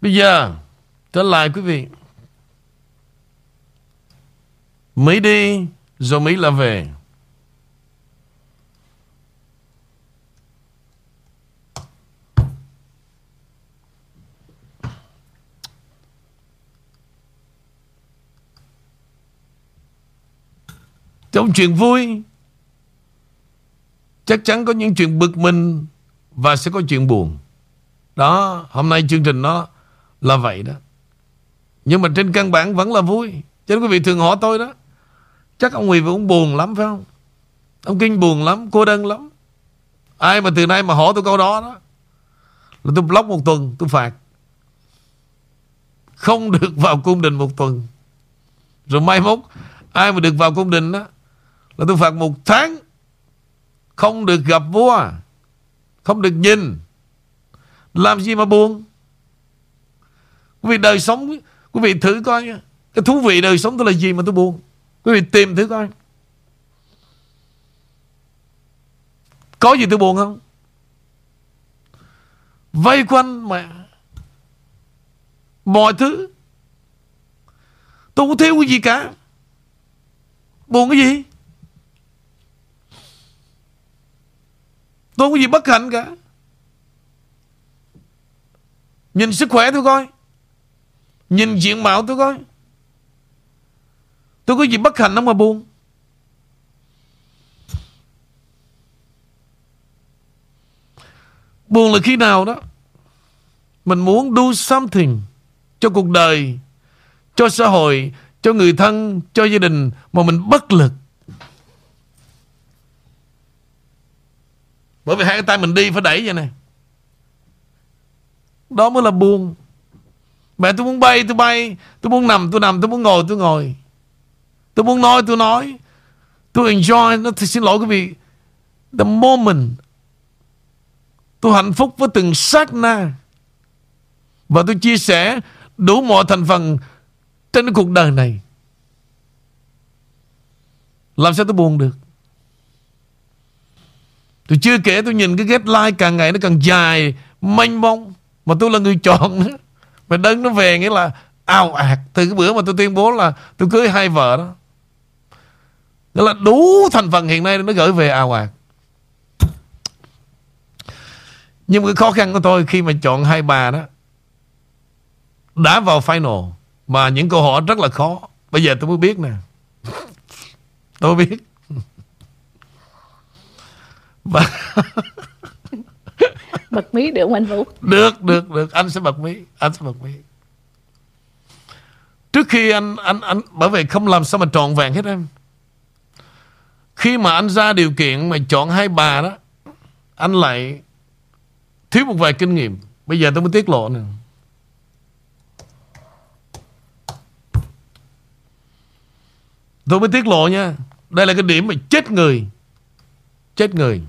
Bây giờ, Trở lại quý vị. Mỹ đi Rồi Mỹ là về? Trong chuyện vui, Chắc chắn có những chuyện bực mình Và sẽ có chuyện buồn. Đó, Hôm nay chương trình nó là vậy đó. Nhưng mà trên căn bản vẫn là vui. Cho nên quý vị thường hỏi tôi đó. Chắc ông Huy cũng buồn lắm, phải không? Ông Kinh buồn lắm, Cô đơn lắm. Ai mà từ nay mà hỏi tôi câu đó đó, Là tôi block một tuần, tôi phạt. Không được vào cung đình một tuần. Rồi mai mốt, Ai mà được vào cung đình đó, Là tôi phạt một tháng. Không được gặp vua, Không được nhìn. Làm gì mà buồn? Quý vị đời sống, Quý vị thử coi Cái thú vị đời sống tôi là gì mà tôi buồn? Quý vị tìm thử coi. Có gì tôi buồn không? Vây quanh mà Mọi thứ. Tôi không thiếu cái gì cả. Buồn cái gì? Tôi không có gì bất hạnh cả. Nhìn sức khỏe tôi coi. Nhìn diện mạo tôi coi. Tôi có gì bất hạnh đâu mà buồn. Buồn là khi nào đó Mình muốn do something Cho cuộc đời, Cho xã hội, Cho người thân, Cho gia đình Mà mình bất lực. Bởi vì hai cái tay mình đi phải đẩy vậy này Đó mới là buồn. Mẹ tôi muốn bay, tôi bay. Tôi muốn nằm, tôi nằm, Tôi muốn ngồi, tôi ngồi. Tôi muốn nói, tôi nói. Tôi enjoy, nó thì xin lỗi quý vị. The moment Tôi hạnh phúc với từng sát na. Và tôi chia sẻ Đủ mọi thành phần Trên cái cuộc đời này. Làm sao tôi buồn được? Tôi chưa kể tôi nhìn cái ghép like càng ngày nó càng dài, Mênh mông. Mà tôi là người chọn. Nữa Mà đơn nó về nghĩa là ao ạt Từ cái bữa mà tôi tuyên bố là tôi cưới hai vợ đó. Nghĩa là đủ thành phần hiện nay nó gửi về ào ạt Nhưng cái khó khăn của tôi khi mà chọn hai bà đó Đã vào final Mà những câu hỏi rất là khó. Bây giờ tôi mới biết nè. Tôi biết. Và Bật mí được không anh Vũ? Được, được, được. Anh sẽ bật mí Anh sẽ bật mí. Trước khi anh anh anh bởi vì không làm sao mà trọn vẹn hết em. Khi mà anh ra điều kiện mà chọn hai bà đó, anh lại thiếu một vài kinh nghiệm. Bây giờ tôi mới tiết lộ nè. Tôi mới tiết lộ nha. Đây là cái điểm mà chết người. Chết người.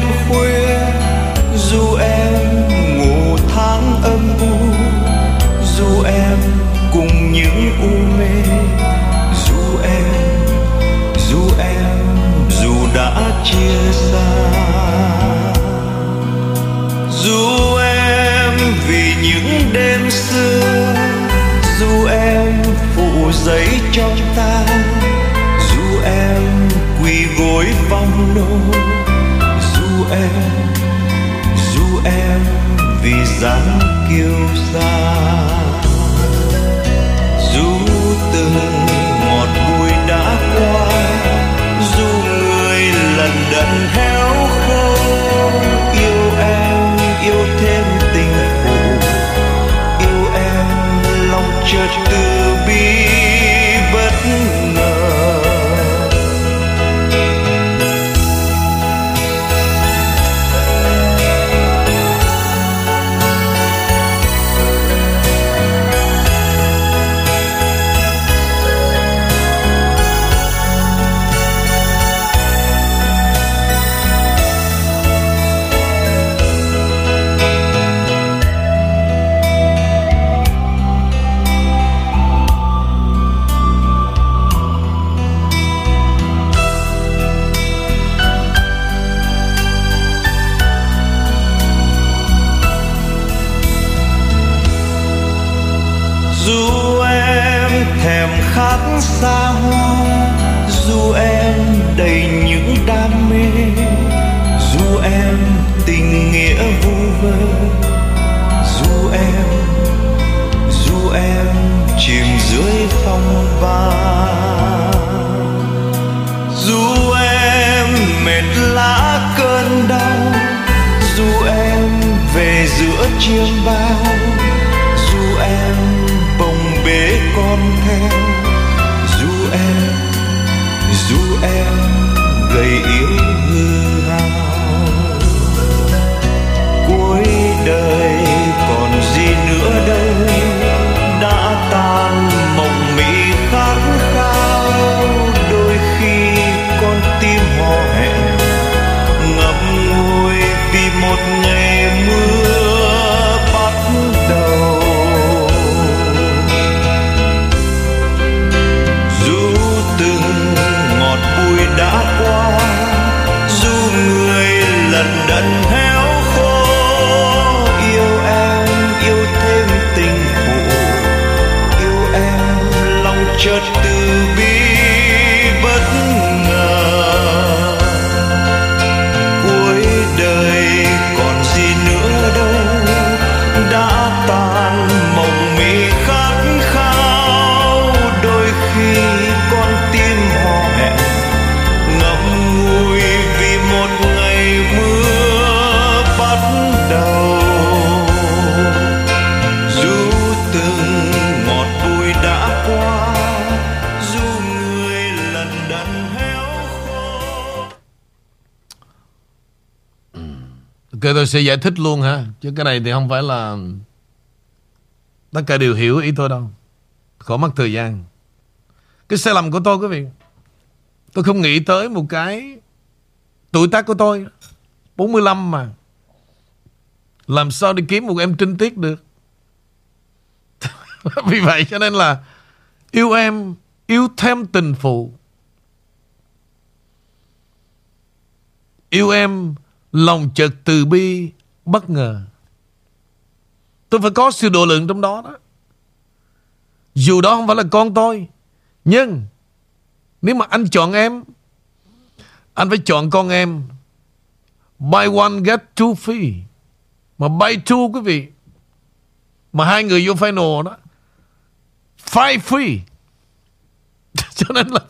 Đêm khuya, dù em ngủ tháng âm u, dù em cùng những u mê, dù em dù em dù đã chia xa. Dù em vì những đêm xưa, dù em phụ giấy trong ta, dù em quỳ gối vòng nô em. Dù em vì dáng kiêu sa dù từng ngọt bùi đã qua, dù người lần đận héo khô, yêu em yêu thêm tình phụ yêu em lòng chợt xa hoa, dù em đầy những đam mê, dù em tình nghĩa vu vơ, dù em dù em chìm dưới phong ba, dù em mệt lá cơn đau, dù em về giữa chiêm bao, dù em bồng bế con theo. Dù Tôi sẽ giải thích luôn ha Chứ cái này thì không phải là Tất cả đều hiểu ý tôi đâu. Khổ mất thời gian. Cái sai lầm của tôi, quý vị, Tôi không nghĩ tới một cái Tuổi tác của tôi 45 mà, Làm sao đi kiếm một em trinh tiết được? Vì vậy cho nên là Yêu em, Yêu thêm tình phụ. Yêu em Lòng chợt từ bi, Bất ngờ. Tôi phải có sự độ lượng trong đó đó. Dù đó không phải là con tôi, Nhưng Nếu mà anh chọn em, Anh phải chọn con em. Buy one, get two free. Mà buy two, quý vị. Mà hai người vô final đó. Five free. Cho nên là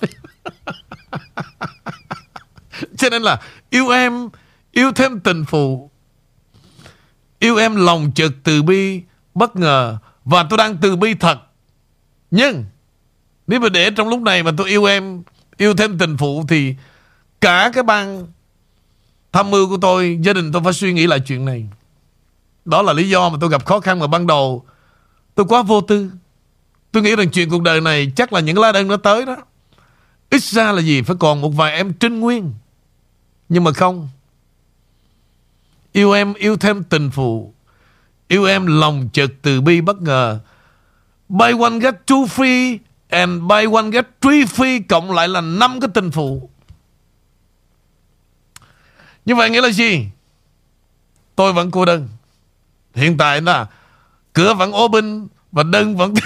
Cho nên là Yêu em Yêu thêm tình phụ. Yêu em lòng chợt từ bi, Bất ngờ. Và tôi đang từ bi thật. Nhưng, Nếu mà để trong lúc này mà tôi yêu em, Yêu thêm tình phụ thì Cả cái ban Tham mưu của tôi, Gia đình tôi phải suy nghĩ lại chuyện này. Đó là lý do mà tôi gặp khó khăn mà ban đầu. Tôi quá vô tư. Tôi nghĩ rằng chuyện cuộc đời này Chắc là những lá đơn nó tới đó. Ít ra là gì Phải còn một vài em trinh nguyên. Nhưng mà không Yêu em, yêu thêm tình phụ. Yêu em lòng chợt từ bi bất ngờ. Buy one, get two free, And buy one, get three free, Cộng lại là năm cái tình phụ. Như vậy nghĩa là gì? Tôi vẫn cô đơn. Hiện tại là Cửa vẫn open Và đơn vẫn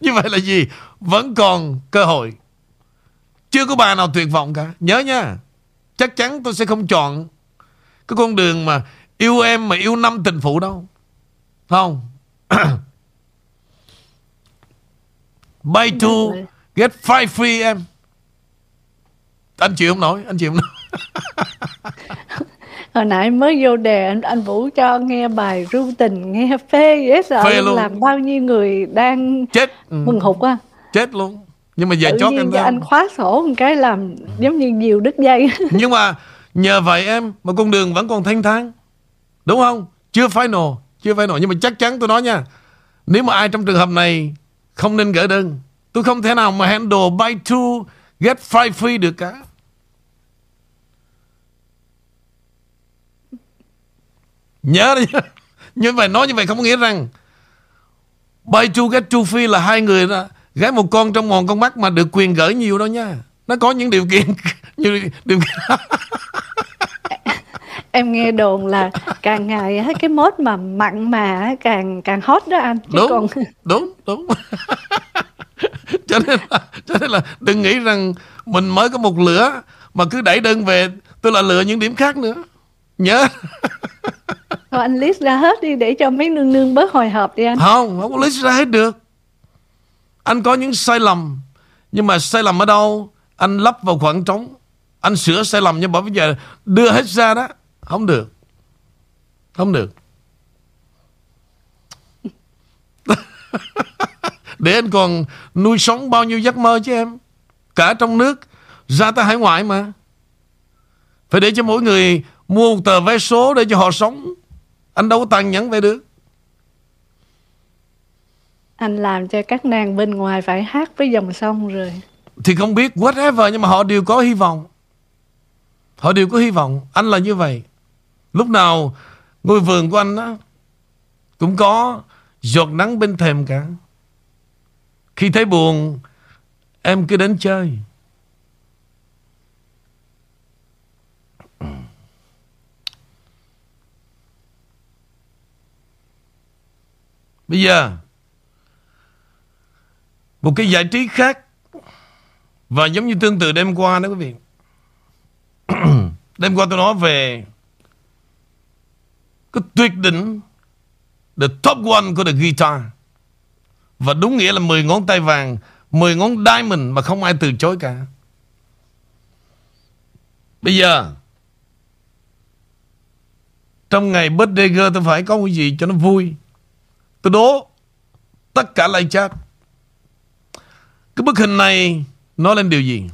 Như vậy là gì? Vẫn còn cơ hội. Chưa có bà nào tuyệt vọng cả. Nhớ nha. Chắc chắn tôi sẽ không chọn Cái con đường mà Yêu em mà yêu năm tình phụ đâu. Không? Buy two Get five free em. Anh chịu không nổi Anh chịu không nổi. Hồi nãy mới vô đề anh anh Vũ cho nghe bài ru tình nghe phê dễ sợ Phê luôn. làm bao nhiêu người đang Chết. Ừ. mừng hụt á Chết luôn Nhưng mà giờ tự chót thấy anh khóa sổ một cái làm giống như nhiều đứt dây. Nhưng mà nhờ vậy em Mà con đường vẫn còn thanh thang. Đúng không? Chưa final Chưa final. Nhưng mà chắc chắn tôi nói nha Nếu mà ai trong trường hợp này Không nên gửi đơn Tôi không thể nào mà handle buy two Get five free được cả. Nhớ đi Như vậy nói như vậy không có nghĩa rằng Buy two get two free là hai người đó Gái một con trong mòn con mắt Mà được quyền gửi nhiều đâu nha. Nó có những điều kiện như điều kiện em nghe đồn là càng ngày cái mốt mà mặn mà càng càng hot đó anh chứ đúng còn đúng đúng. Cho nên là cho nên là đừng nghĩ rằng mình mới có một lửa mà cứ đẩy đơn về tôi là lựa những điểm khác nữa. Nhớ. Thôi anh list ra hết đi để cho mấy nương nương bớt hồi hộp đi anh. Không không có list ra hết được anh có những sai lầm, nhưng mà sai lầm ở đâu? Anh lắp vào khoảng trống. Anh sửa sai lầm, nhưng mà bây giờ đưa hết ra đó. Không được. Không được. Để anh còn nuôi sống bao nhiêu giấc mơ chứ em? Cả trong nước, ra tới hải ngoại mà. Phải để cho mỗi người mua một tờ vé số để cho họ sống. Anh đâu có tàn nhẫn vậy được anh làm cho các nàng bên ngoài phải hát với dòng sông rồi. Thì không biết, whatever, nhưng mà họ đều có hy vọng. Họ đều có hy vọng. Anh là như vậy. Lúc nào ngôi vườn của anh á, cũng có giọt nắng bên thềm cả. Khi thấy buồn, em cứ đến chơi. Bây giờ một cái giải trí khác. Và giống như tương tự đêm qua đó quý vị. Đêm qua tôi nói về Cái tuyệt đỉnh, The top one của the guitar. Và đúng nghĩa là 10 ngón tay vàng 10 ngón diamond mà không ai từ chối cả. Bây giờ, Trong ngày birthday girl tôi phải có cái gì cho nó vui. Tôi đố Tất cả live chat. Cái bức hình này Nói lên điều gì?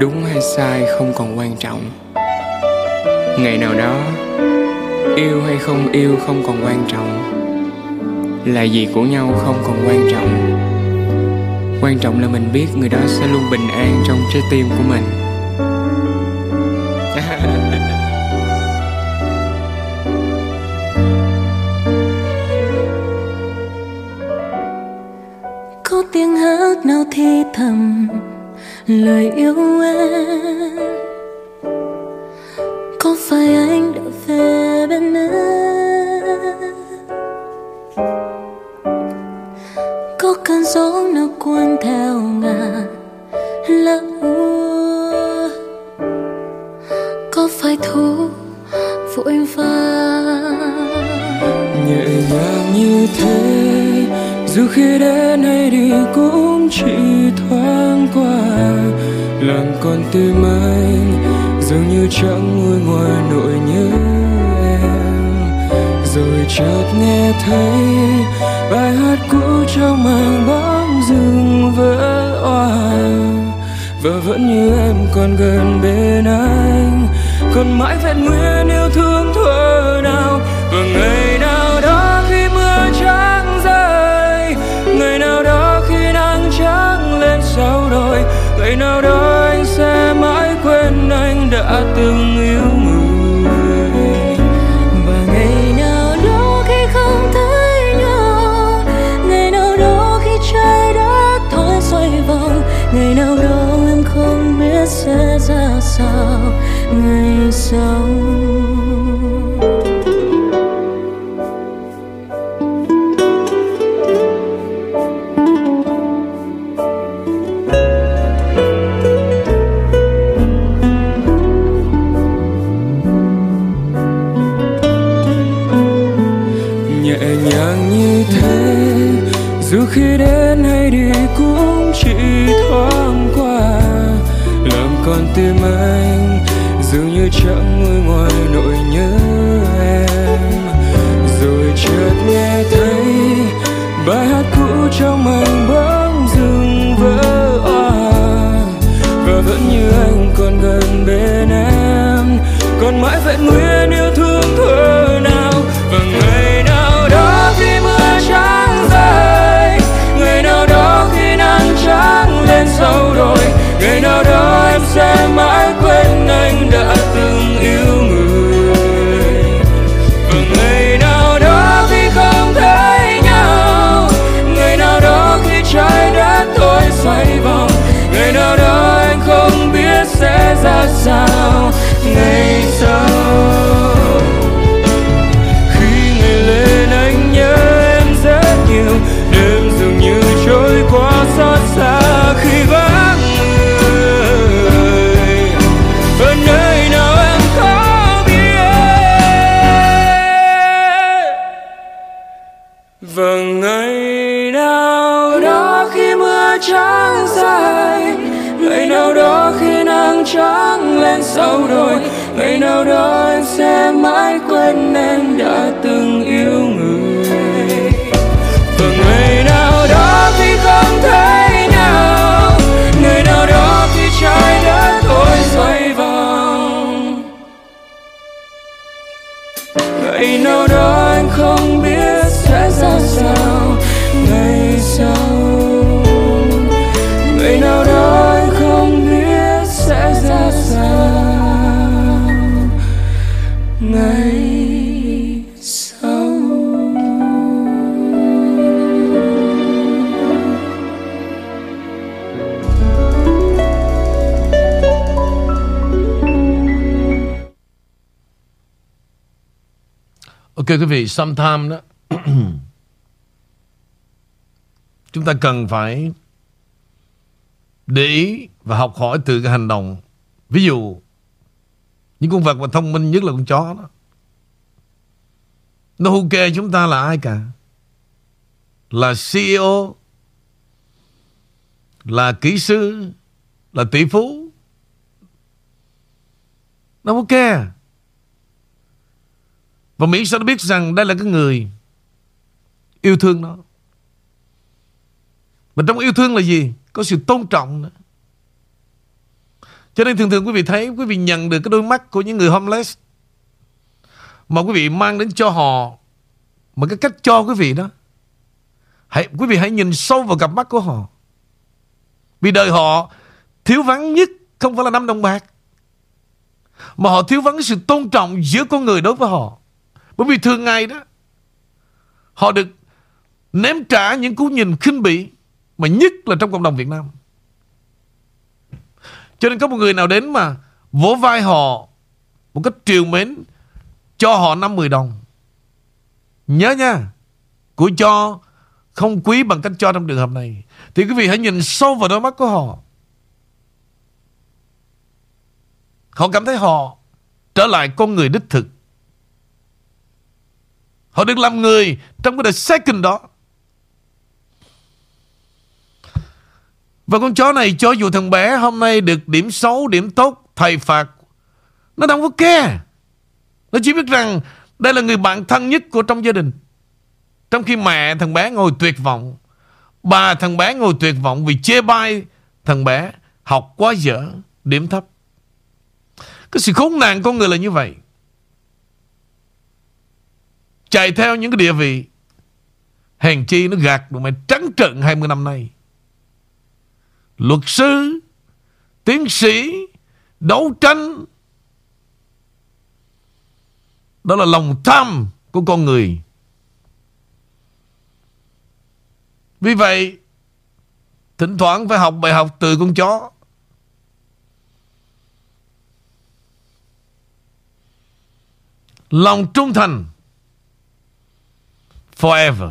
Đúng hay sai không còn quan trọng. Ngày nào đó, yêu hay không yêu không còn quan trọng. Là gì của nhau không còn quan trọng. Quan trọng là mình biết người đó sẽ luôn bình an trong trái tim của mình. Có tiếng hát nào thì thầm lời yêu em tim anh dường như chẳng nguôi ngoài nỗi nhớ em. Rồi chợt nghe thấy bài hát cũ trong màn bóng rừng vỡ oà và vẫn như em còn gần bên anh. Còn mãi vẹn nguyên ngày nào đó em không biết sẽ ra sao ngày sau. Quý vị, sometime đó Chúng ta cần phải để ý và học hỏi từ cái hành động. Ví dụ, những con vật mà thông minh nhất là con chó đó. Nó không kê chúng ta là ai cả. Là CEO, là kỹ sư, là tỷ phú. Nó ok. kê. À? Và mỹ sao nó biết rằng đây là cái người yêu thương nó. Mà trong yêu thương là gì? Có sự tôn trọng nữa. Cho nên thường thường quý vị thấy, Quý vị nhận được cái đôi mắt của những người homeless Mà quý vị mang đến cho họ Mà cái cách cho quý vị đó hãy, Quý vị hãy nhìn sâu vào cặp mắt của họ Vì đời họ Thiếu vắng nhất Không phải là năm đồng bạc, Mà họ thiếu vắng sự tôn trọng Giữa con người đối với họ bởi vì thường ngày đó, Họ được ném trả những cú nhìn khinh bỉ, mà nhất là trong cộng đồng Việt Nam. Cho nên có một người nào đến mà Vỗ vai họ Một cách triều mến, Cho họ 5-10 đồng. Nhớ nha, Của cho không quý bằng cách cho trong trường hợp này. Thì quý vị hãy nhìn sâu vào đôi mắt của họ. Họ cảm thấy họ Trở lại con người đích thực. Họ được làm người Trong cái the second đó Và con chó này cho dù thằng bé hôm nay được điểm xấu, điểm tốt, thầy phạt, nó đâu có care. Nó chỉ biết rằng đây là người bạn thân nhất của trong gia đình. Trong khi mẹ thằng bé ngồi tuyệt vọng, bà thằng bé ngồi tuyệt vọng vì chê bai thằng bé học quá dở, điểm thấp. Cái sự khốn nạn con người là như vậy. Chạy theo những cái địa vị. Hèn chi nó gạt được mày trắng trợn 20 năm nay. Luật sư, Tiến sĩ, Đấu tranh. Đó là lòng tham Của con người. Vì vậy, Thỉnh thoảng phải học bài học từ con chó. Lòng trung thành. Forever.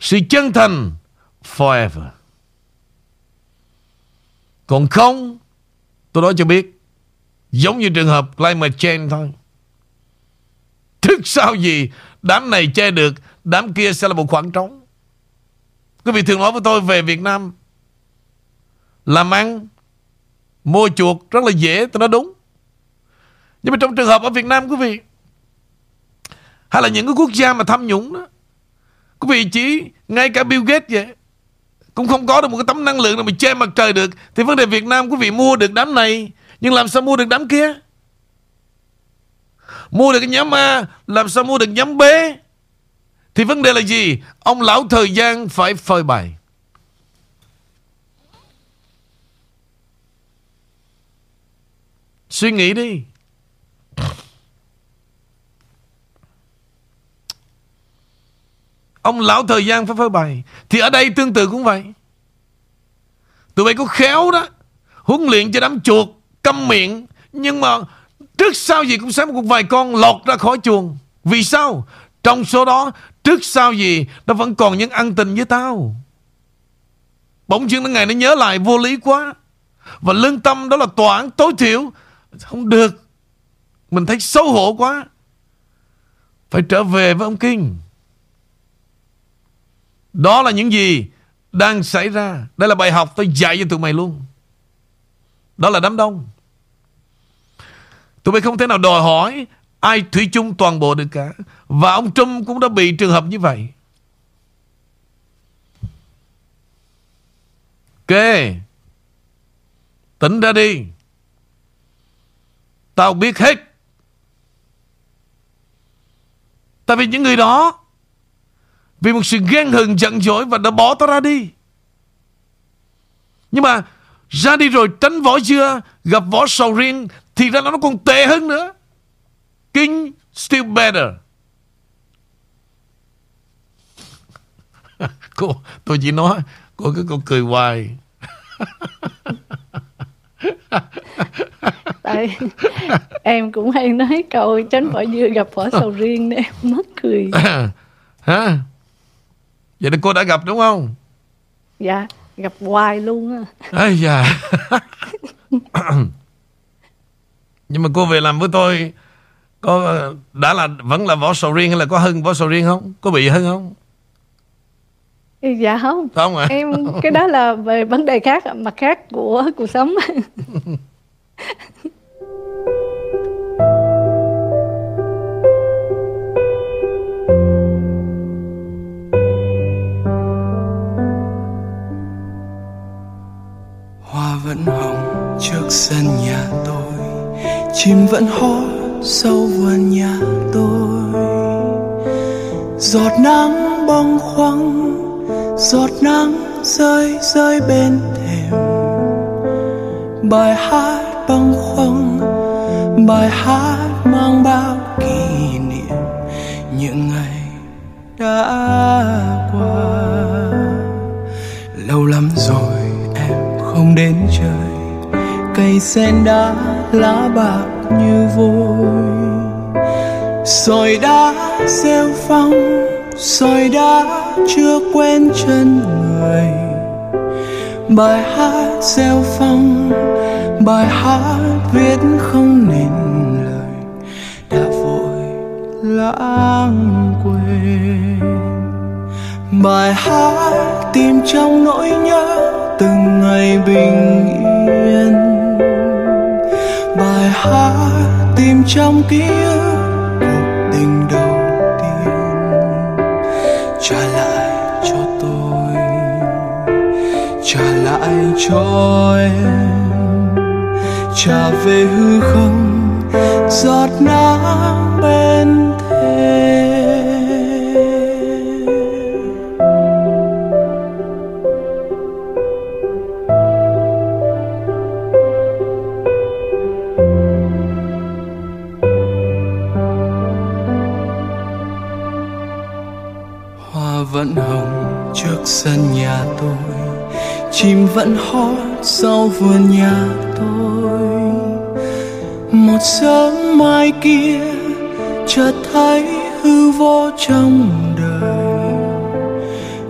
Sự chân thành, Forever. Còn không, Tôi nói cho biết, Giống như trường hợp climate change thôi. Thức sau gì Đám này che được, Đám kia sẽ là một khoảng trống. Quý vị thường nói với tôi về Việt Nam, Làm ăn, Mua chuột rất là dễ, Tôi nói đúng. Nhưng mà trong trường hợp ở Việt Nam, quý vị hay là những cái quốc gia mà tham nhũng đó. Quý vị chỉ Ngay cả Bill Gates vậy, Cũng không có được một cái tấm năng lượng nào mà che mặt trời được. Thì vấn đề Việt Nam quý vị mua được đám này, Nhưng làm sao mua được đám kia? Mua được cái nhóm A, Làm sao mua được nhóm B? Thì vấn đề là gì? Ông lão thời gian phải phơi bày. Suy nghĩ đi. Ông lão thời gian phải phơi bày Thì ở đây tương tự cũng vậy. Tụi bay có khéo đó. Huấn luyện cho đám chuột, Câm miệng. Nhưng mà trước sau gì cũng sẽ một vài con lọt ra khỏi chuồng. Vì sao? Trong số đó, Trước sau gì, Nó vẫn còn những ăn tình với tao. Bỗng dưng nó ngày nó nhớ lại, vô lý quá. Và lương tâm đó là tòa án tối thiểu. Không được. Mình thấy xấu hổ quá. Phải trở về với ông Kinh đó là những gì đang xảy ra. Đây là bài học tôi dạy cho tụi mày luôn. Đó là đám đông. Tụi mày không thể nào đòi hỏi ai thủy chung toàn bộ được cả. Và ông Trump cũng đã bị trường hợp như vậy. Ok. Tỉnh ra đi. Tao biết hết. Tại vì những người đó vì một sự ghen hừng giận dỗi Và đã bỏ tao ra đi. Nhưng mà Ra đi rồi tránh vỏ dưa Gặp vỏ sầu riêng Thì ra nó còn tệ hơn nữa. King still better cô Tôi chỉ nói Cô cứ cô cười hoài. Tại em cũng hay nói câu tránh vỏ dưa gặp vỏ sầu riêng. Nên em mất cười. Hả Vậy thì cô đã gặp đúng không? Dạ, gặp hoài luôn á. Ây da. Nhưng mà cô về làm với tôi có đã là vẫn là vỏ sầu riêng hay là có hơn vỏ sầu riêng không? Có bị hơn không? Dạ không. Không à? Em cái đó là về vấn đề khác, mặt khác của cuộc sống. vẫn hồng trước sân nhà tôi. Chim vẫn hót sau vườn nhà tôi. Giọt nắng bong khoáng giọt nắng rơi rơi bên thềm. Bài hát băng khoăng bài hát mang bao không đến trời. Cây sen đã lá bạc như vôi. Sỏi đá rêu phong, sỏi đá chưa quen chân người. Bài hát rêu phong, bài hát viết không nên lời. Đã vội lãng quên. Bài hát tìm trong nỗi nhớ từng ngày bình yên. Bài hát tìm trong ký ức cuộc tình đầu tiên trả lại cho tôi, trả lại cho em. Trả về hư không, giọt nắng sân nhà tôi, chim vẫn hót sau vườn nhà tôi. Một sớm mai kia, chợt thấy hư vô trong đời.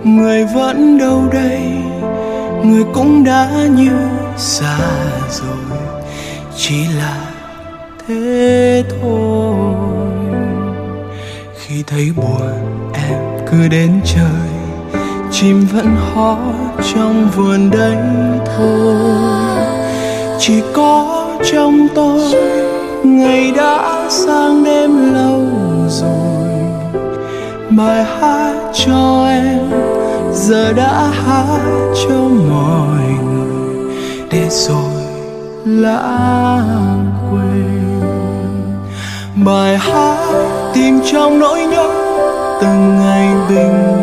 Người vẫn đâu đây, người cũng đã như xa rồi, chỉ là thế thôi. Khi thấy buồn, em cứ đến chơi chim vẫn hót trong vườn đấy thôi chỉ có trong tôi ngày đã sang đêm lâu rồi bài hát cho em giờ đã hát cho mọi người để rồi lãng quên. Bài hát tìm trong nỗi nhớ từng ngày bình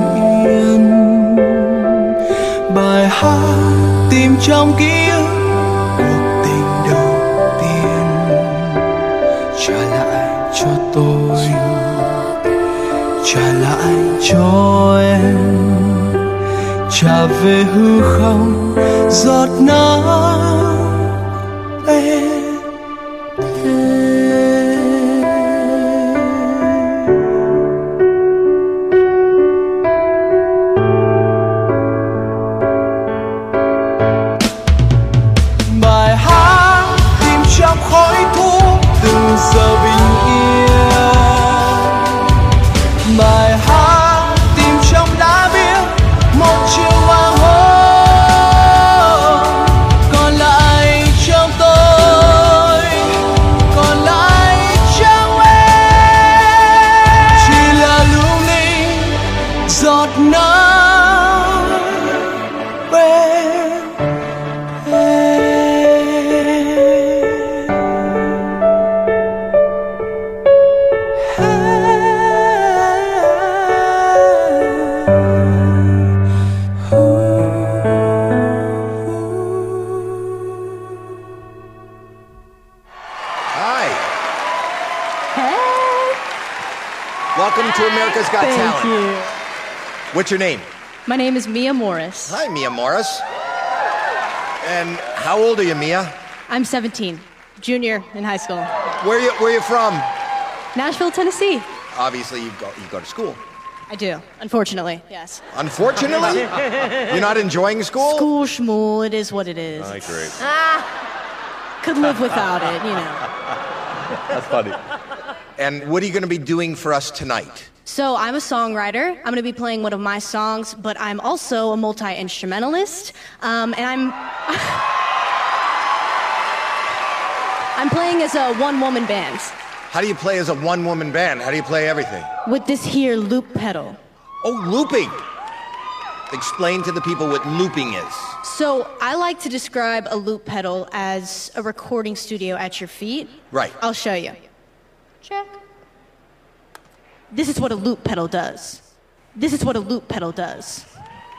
bài hát tìm trong ký ức cuộc tình đầu tiên. Trả lại cho tôi, trả lại cho em. Trả về hư không, giọt nắng What's your name? My name is Mia Morris. Hi, Mia Morris. And how old are you, Mia? I'm 17, junior in high school. Where you where you from? Nashville, Tennessee. Obviously, you go you go to school. I do, unfortunately, yes. Unfortunately, you're not enjoying school. School schmool, it is what it is. I agree. Ah, could live without it, you know. That's funny. And what are you going to be doing for us tonight? So I'm a songwriter. I'm going to be playing one of my songs, but I'm also a multi instrumentalist, um, and I'm I'm playing as a one woman band How do you play as a one-woman band? How do you play everything? with this here loop pedal. Oh, looping. Explain to the people what looping is. So I like to describe a loop pedal as a recording studio at your feet. Right. I'll show you. Check. This is what a loop pedal does. This is what a loop pedal does.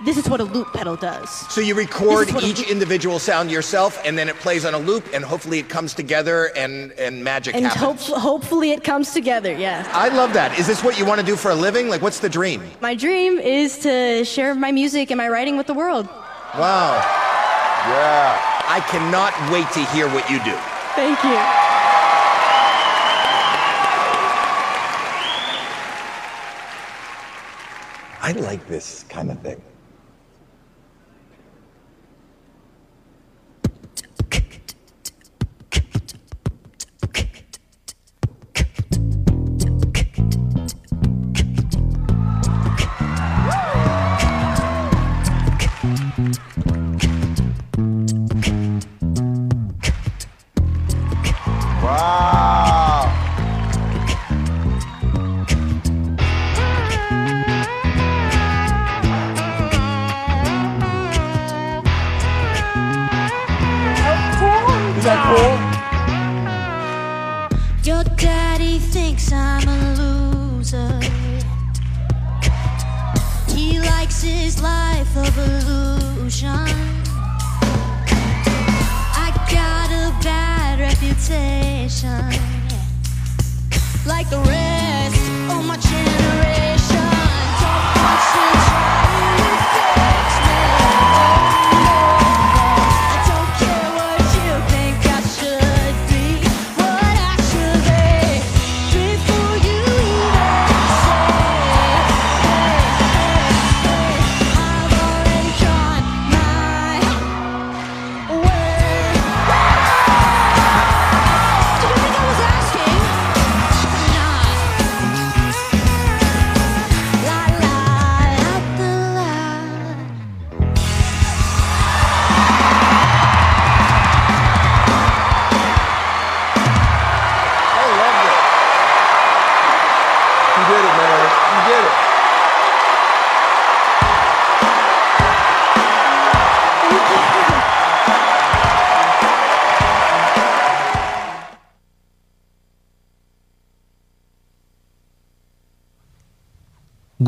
This is what a loop pedal does. So you record This is what a each loop- individual sound yourself, and then it plays on a loop, and hopefully it comes together, and and magic And happens. hope, hopefully it comes together, yes. I love that. Is this what you want to do for a living? Like, what's the dream? My dream is to share my music and my writing with the world. Wow. Yeah. I cannot wait to hear what you do. Thank you. I like this kind of thing.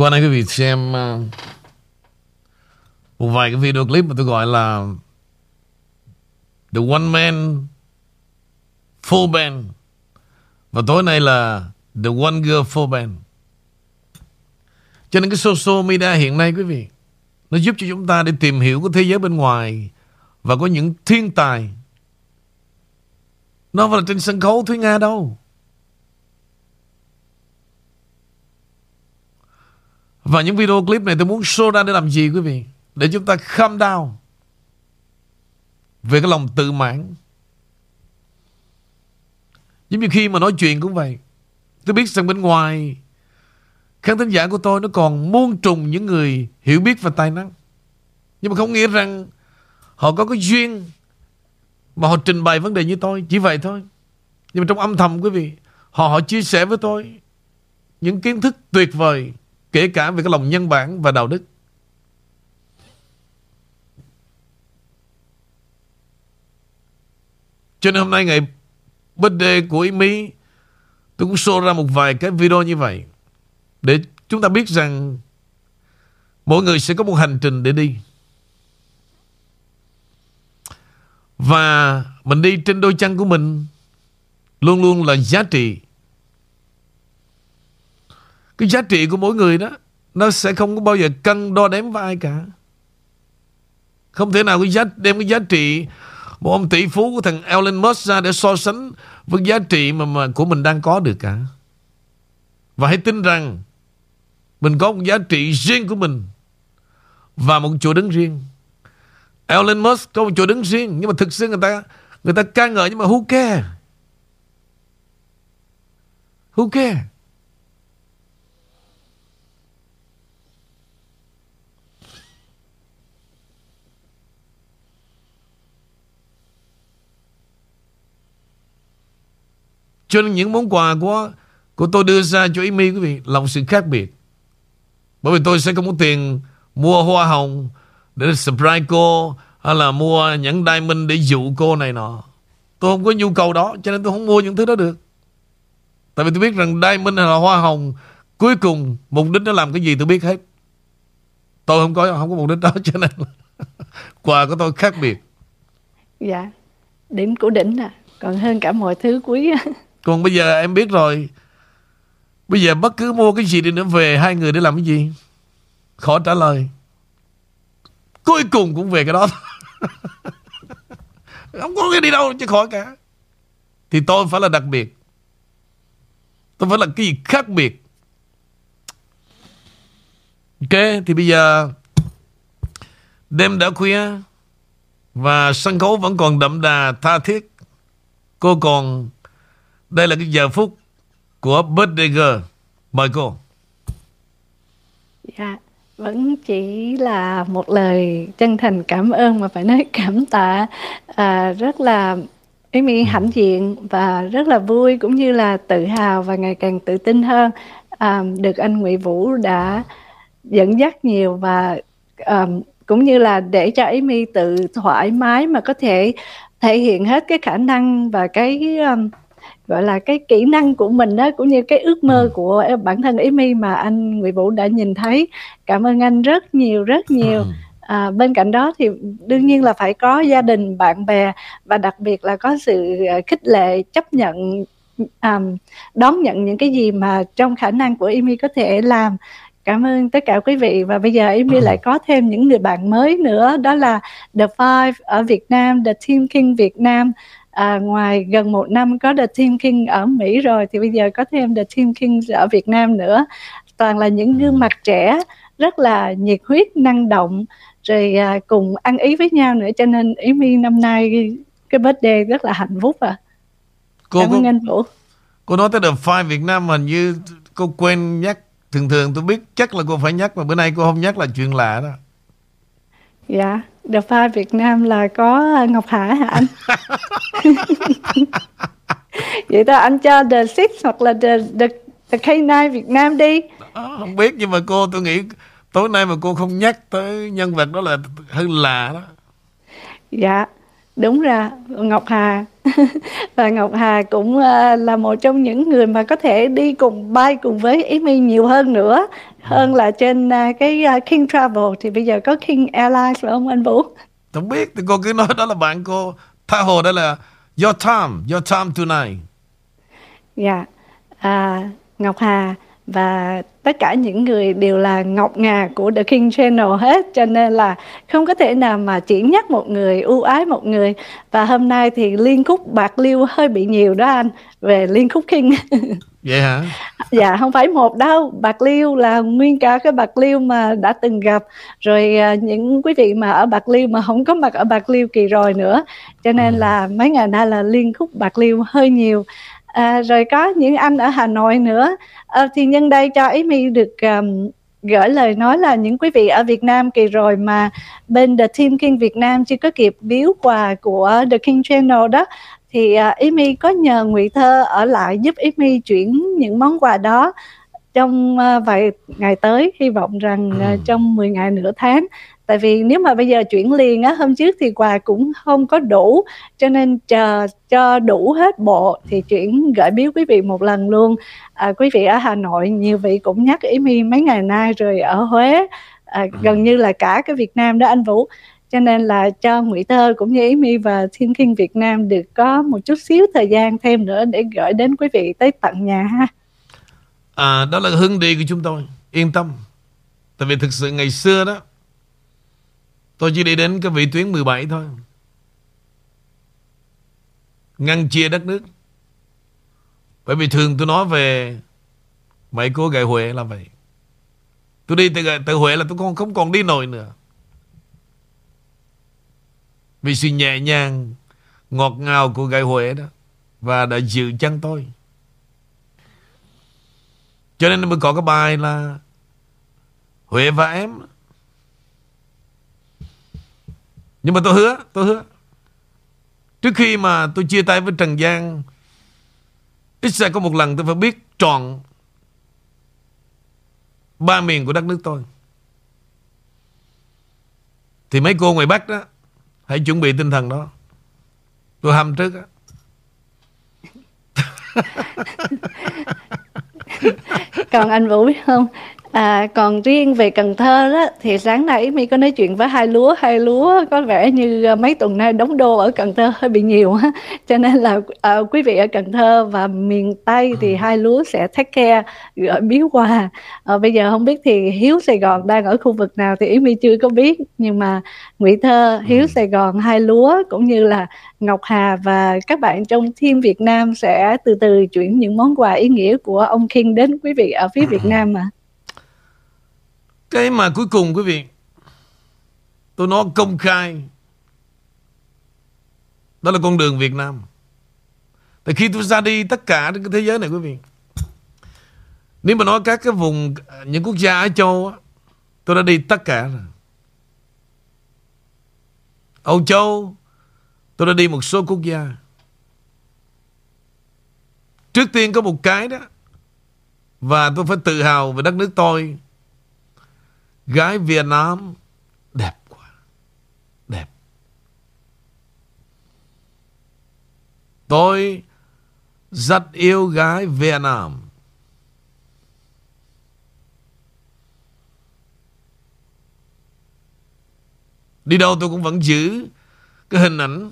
Qua này quý vị xem uh, một vài cái video clip mà tôi gọi là The One Man Full Band và tối nay là The One Girl Full Band. Cho nên cái social media hiện nay quý vị nó giúp cho chúng ta để tìm hiểu cái thế giới bên ngoài và có những thiên tài nó không phải là trên sân khấu Thúy Nga đâu. Và những video clip này tôi muốn show ra để làm gì quý vị? Để chúng ta calm down về cái lòng tự mãn. Giống như khi mà nói chuyện cũng vậy. Tôi biết rằng bên ngoài khán thính giả của tôi nó còn muôn trùng những người hiểu biết và tài năng. Nhưng mà không nghĩa rằng họ có cái duyên mà họ trình bày vấn đề như tôi. Chỉ vậy thôi. Nhưng mà trong âm thầm quý vị, họ họ chia sẻ với tôi những kiến thức tuyệt vời kể cả về cái lòng nhân bản và đạo đức. Cho nên hôm nay ngày birthday của Mỹ tôi cũng show ra một vài cái video như vậy để chúng ta biết rằng mỗi người sẽ có một hành trình để đi. Và mình đi trên đôi chân của mình luôn luôn là giá trị cái giá trị của mỗi người đó nó sẽ không có bao giờ cân đo đếm với ai cả. Không thể nào cái giá đem cái giá trị một ông tỷ phú của thằng Elon Musk ra để so sánh với giá trị mà, mà của mình đang có được cả. Và hãy tin rằng mình có một giá trị riêng của mình và một chỗ đứng riêng. Elon Musk có một chỗ đứng riêng nhưng mà thực sự người ta người ta ca ngợi nhưng mà who care? Who care? Cho nên những món quà của của tôi đưa ra cho Amy quý vị là một sự khác biệt. Bởi vì tôi sẽ không có tiền mua hoa hồng để surprise cô hay là mua những diamond để dụ cô này nọ. Tôi không có nhu cầu đó cho nên tôi không mua những thứ đó được. Tại vì tôi biết rằng diamond hay là hoa hồng cuối cùng mục đích nó làm cái gì tôi biết hết. Tôi không có không có mục đích đó cho nên quà của tôi khác biệt. Dạ, đỉnh của đỉnh à, còn hơn cả mọi thứ quý. Còn bây giờ em biết rồi. Bây giờ bất cứ mua cái gì đi nữa về, Hai người để làm cái gì? Khó trả lời. Cuối cùng cũng về cái đó. Không có cái đi đâu chứ khỏi cả. Thì tôi phải là đặc biệt. Tôi phải là cái gì khác biệt. Ok, Thì bây giờ Đêm đã khuya Và sân khấu vẫn còn đậm đà tha thiết. Cô còn đây là cái giờ phút Của birthday girl. Mời cô. Dạ, vẫn chỉ là một lời chân thành cảm ơn mà phải nói cảm tạ à, rất là Amy hãnh diện và rất là vui cũng như là tự hào và ngày càng tự tin hơn. À, được anh Nguyễn Vũ đã dẫn dắt nhiều và à, cũng như là để cho Amy tự thoải mái mà có thể thể hiện hết cái khả năng và cái um, gọi là cái kỹ năng của mình đó cũng như cái ước mơ của bản thân Amy mà anh Nguyễn Vũ đã nhìn thấy. Cảm ơn anh rất nhiều rất nhiều. À, bên cạnh đó thì đương nhiên là phải có gia đình bạn bè và đặc biệt là có sự à, khích lệ chấp nhận um, đón nhận những cái gì mà trong khả năng của Amy có thể làm. Cảm ơn tất cả quý vị và bây giờ Amy lại có thêm những người bạn mới nữa đó là The Five ở Việt Nam The Team King Việt Nam à, ngoài gần một năm có The Team King ở Mỹ rồi thì bây giờ có thêm The Team King ở Việt Nam nữa. Toàn là những gương mặt trẻ rất là nhiệt huyết năng động rồi à, cùng ăn ý với nhau nữa. Cho nên Amy năm nay cái birthday rất là hạnh phúc à Cô, cảm ơn cô, anh Vũ. cô nói tới The Five Việt Nam hình như cô quên nhắc thường thường tôi biết chắc là cô phải nhắc mà bữa nay cô không nhắc là chuyện lạ đó. Dạ The Five Việt Nam là có Ngọc Hải hả anh? Vậy ta anh cho The Six hoặc là The, the, the K9 Việt Nam đi. Đó, không biết nhưng mà cô tôi nghĩ tối nay mà cô không nhắc tới nhân vật đó là hơi lạ đó. Dạ đúng ra Ngọc Hà và Ngọc Hà cũng uh, là một trong những người mà có thể đi cùng bay cùng với Amy nhiều hơn nữa. Hơn là trên uh, cái uh, King Travel thì bây giờ có King Airlines phải không anh Vũ? không biết thì cô cứ nói đó là bạn cô tha hồ đó là your time your time tonight. Dạ, à, Ngọc Hà và tất cả những người đều là ngọc ngà của The King Channel hết cho nên là không có thể nào mà chỉ nhắc một người ưu ái một người. Và hôm nay thì liên khúc bạc liêu hơi bị nhiều đó anh về liên khúc King. Vậy hả? Dạ không phải một đâu. Bạc liêu là nguyên cả cái bạc liêu mà đã từng gặp. Rồi à, những quý vị mà ở bạc liêu mà không có mặt ở bạc liêu kỳ rồi nữa. Cho nên là mấy ngày nay là liên khúc bạc liêu hơi nhiều à, rồi có những anh ở hà nội nữa. À, thì nhân đây cho Amy được um, gửi lời nói là những quý vị ở Việt Nam kỳ rồi mà bên The Team King Việt Nam chưa có kịp biếu quà của The King Channel đó thì uh, Amy có nhờ Ngụy Thơ ở lại giúp Amy chuyển những món quà đó trong uh, vài ngày tới. Hy vọng rằng uh, trong 10 ngày nửa tháng tại vì nếu mà bây giờ chuyển liền á hôm trước thì quà cũng không có đủ cho nên chờ cho đủ hết bộ thì chuyển gửi biếu quý vị một lần luôn. À, quý vị ở Hà Nội nhiều vị cũng nhắc Amy mấy ngày nay rồi ở Huế à, gần như là cả cái Việt Nam đó anh Vũ. Cho nên là cho Ngụy Thơ cũng như Amy và Thiên Kinh Việt Nam được có một chút xíu thời gian thêm nữa để gửi đến quý vị tới tận nhà ha. À, đó là hướng đi của chúng tôi. Yên tâm. Tại vì thực sự ngày xưa đó tôi chỉ đi đến cái vị tuyến 17 thôi. Ngăn chia đất nước. Bởi vì thường tôi nói về mấy cô gái Huế là vậy. Tôi đi từ, từ Huế là tôi không, không còn đi nổi nữa. Vì sự nhẹ nhàng ngọt ngào của gái Huế đó và đã giữ chân tôi. Cho nên mới có cái bài là Huế và em Nhưng mà tôi hứa Tôi hứa. Trước khi mà tôi chia tay với Trần Giang, Ít sẽ có một lần tôi phải biết trọn Ba miền của đất nước tôi. Thì mấy cô ngoài Bắc đó, Hãy chuẩn bị tinh thần đó. Tôi hâm trước á. Còn anh Vũ biết không? À, còn riêng về Cần Thơ đó thì sáng nay mi có nói chuyện với hai lúa hai lúa có vẻ như à, mấy tuần nay đóng đô ở Cần Thơ hơi bị nhiều cho nên là à, quý vị ở Cần Thơ và miền Tây thì hai lúa sẽ take care gửi biếu quà à, bây giờ không biết thì Hiếu Sài Gòn đang ở khu vực nào thì ý mi chưa có biết. Nhưng mà Ngụy Thơ Hiếu Sài Gòn hai lúa cũng như là Ngọc Hà và các bạn trong team Việt Nam sẽ từ từ chuyển những món quà ý nghĩa của ông King đến quý vị ở phía Việt Nam mà cái mà cuối cùng quý vị Tôi nói công khai Đó là con đường Việt Nam. Tại khi tôi ra đi tất cả trên cái thế giới này quý vị Nếu mà nói các cái vùng Những quốc gia ở châu á, Tôi đã đi tất cả rồi. Âu Châu Tôi đã đi một số quốc gia. Trước tiên có một cái đó Và tôi phải tự hào về đất nước tôi. Gái Việt Nam đẹp quá. Đẹp. Tôi rất yêu gái Việt Nam. Đi đâu tôi cũng vẫn giữ cái hình ảnh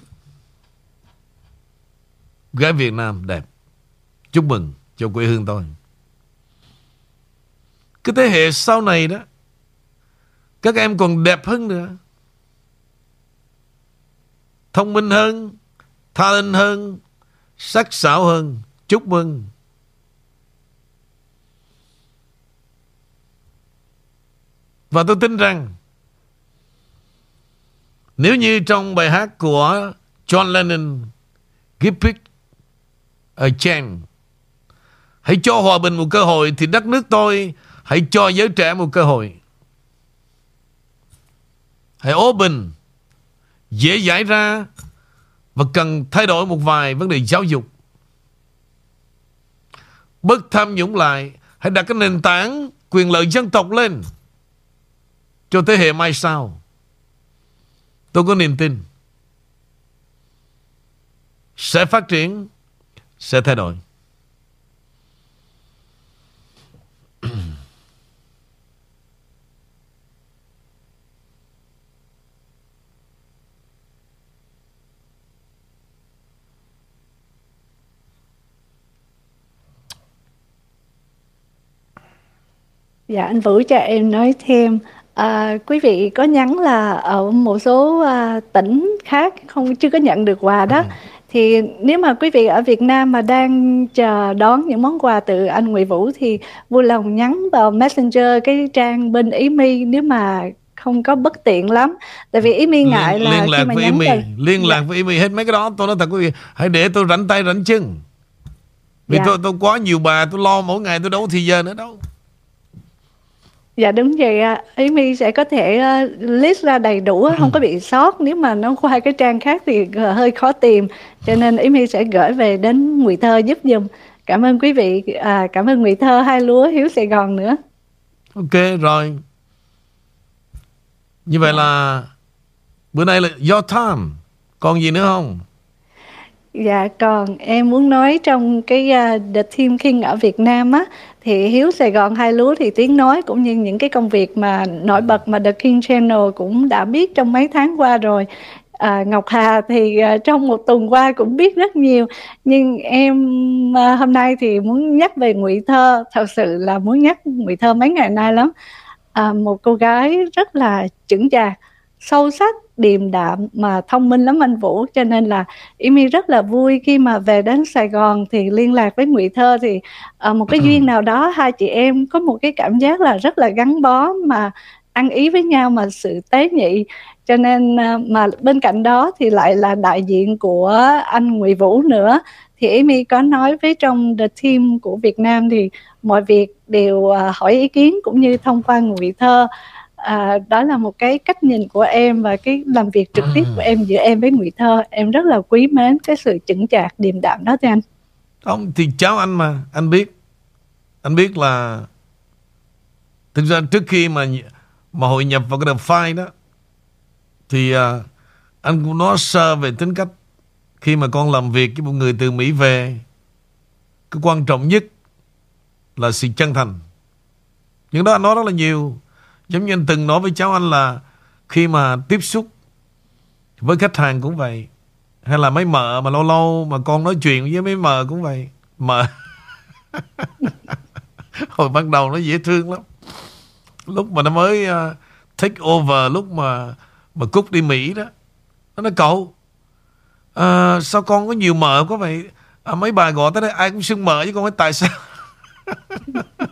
gái Việt Nam đẹp. Chúc mừng cho quê hương tôi. Cái thế hệ sau này đó các em còn đẹp hơn nữa. Thông minh hơn, tha linh hơn, sắc sảo hơn. Chúc mừng. Và tôi tin rằng nếu như trong bài hát của John Lennon Give Peace a Chance Hãy cho hòa bình một cơ hội Thì đất nước tôi Hãy cho giới trẻ một cơ hội Hãy open. Dễ giải ra Và cần thay đổi một vài vấn đề giáo dục. Bất tham nhũng lại. Hãy đặt cái nền tảng quyền lợi dân tộc lên Cho thế hệ mai sau. Tôi có niềm tin Sẽ phát triển, Sẽ thay đổi. Dạ anh Vũ cho em nói thêm. À, quý vị có nhắn là ở một số à, tỉnh khác không chưa có nhận được quà đó. Thì nếu mà quý vị ở Việt Nam mà đang chờ đón những món quà từ anh Nguyễn Vũ thì vui lòng nhắn vào Messenger cái trang bên Ý Mi nếu mà không có bất tiện lắm. Tại vì Ý Mi ngại liên, là liên lạc khi mà với nhắn về liên lạc với Amy hết mấy cái đó. Tôi nói thật quý vị hãy để tôi rảnh tay rảnh chân. Vì Dạ. tôi tôi quá nhiều bà tôi lo mỗi ngày tôi đâu có thời giờ nữa đâu Dạ đúng vậy ạ. Ý Mi sẽ có thể ờ, list ra đầy đủ không có bị sót. Nếu mà nó qua cái trang khác thì ờ, hơi khó tìm. Cho nên Ý Mi sẽ gửi về đến Ngụy Thơ giúp giùm. Cảm ơn quý vị à, cảm ơn Ngụy Thơ hai lúa Hiếu Sài Gòn nữa. Ok rồi. Như vậy là bữa nay là your time. Còn gì nữa không? Dạ còn em muốn nói trong cái uh, The Team King ở Việt Nam á thì Hiếu Sài Gòn hai lúa thì tiếng nói cũng như những cái công việc mà nổi bật mà The King Channel cũng đã biết trong mấy tháng qua rồi. À, Ngọc Hà thì à, trong một tuần qua cũng biết rất nhiều. Nhưng em à, hôm nay thì muốn nhắc về Ngụy Thơ. Thật sự là muốn nhắc Ngụy Thơ mấy ngày nay lắm. À, một cô gái rất là chững chạc sâu sắc điềm đạm mà thông minh lắm anh Vũ. Cho nên là Amy rất là vui khi mà về đến Sài Gòn thì liên lạc với Ngụy Thơ thì ờ, một cái duyên nào đó hai chị em có một cái cảm giác là rất là gắn bó mà ăn ý với nhau mà sự tế nhị. Cho nên ờ, mà bên cạnh đó thì lại là đại diện của anh Ngụy Vũ nữa. Thì Amy có nói với trong the team của Việt Nam thì mọi việc đều ờ, hỏi ý kiến cũng như thông qua Ngụy Thơ à, đó là một cái cách nhìn của em và cái làm việc trực tiếp của em giữa em với Ngụy Thơ. Em rất là quý mến cái sự chững chạc điềm đạm đó thưa anh. Không thì cháu anh mà Anh biết. Anh biết là Thực ra trước khi mà Mà hội nhập vào cái The Five đó Thì à, Anh cũng nói sơ về tính cách. Khi mà con làm việc với một người từ Mỹ về Cái quan trọng nhất Là sự chân thành. Những đó anh nói rất là nhiều Giống như anh từng nói với cháu anh là Khi mà tiếp xúc Với khách hàng cũng vậy hay là mấy mợ mà lâu lâu mà con nói chuyện với mấy mợ cũng vậy mợ. Hồi ban đầu nó dễ thương lắm. Lúc mà nó mới uh, take over lúc mà mà cúc đi mỹ đó nó nói cậu uh, sao con có nhiều mợ quá vậy? À, mấy bà gọi tới đây ai cũng xưng mợ với con hỏi tại sao?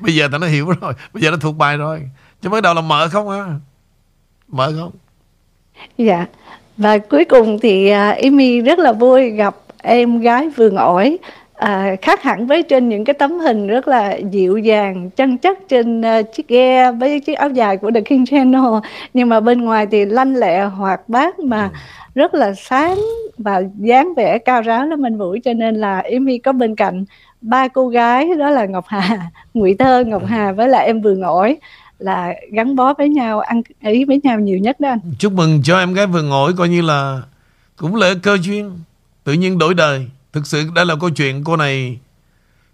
bây giờ tao nó hiểu rồi. Bây giờ nó thuộc bài rồi. Chứ mới đầu là mợ không à mợ không? Dạ. Và cuối cùng thì uh, Amy rất là vui gặp em gái vườn ổi. À, khác hẳn với trên những cái tấm hình rất là dịu dàng chân chất trên uh, chiếc ghe với chiếc áo dài của The King Channel. Nhưng mà bên ngoài thì lanh lẹ hoạt bát mà rất là sáng và dáng vẻ cao ráo lắm anh Vũ. Cho nên là Amy có bên cạnh ba cô gái đó là Ngọc Hà, Ngụy Thơ, Ngọc Hà với lại em vườn ổi là gắn bó với nhau ăn ý với nhau nhiều nhất đó anh. Chúc mừng cho em gái vừa ngồi coi như là cũng là cơ duyên Tự nhiên đổi đời. Thực sự đây là câu chuyện cô này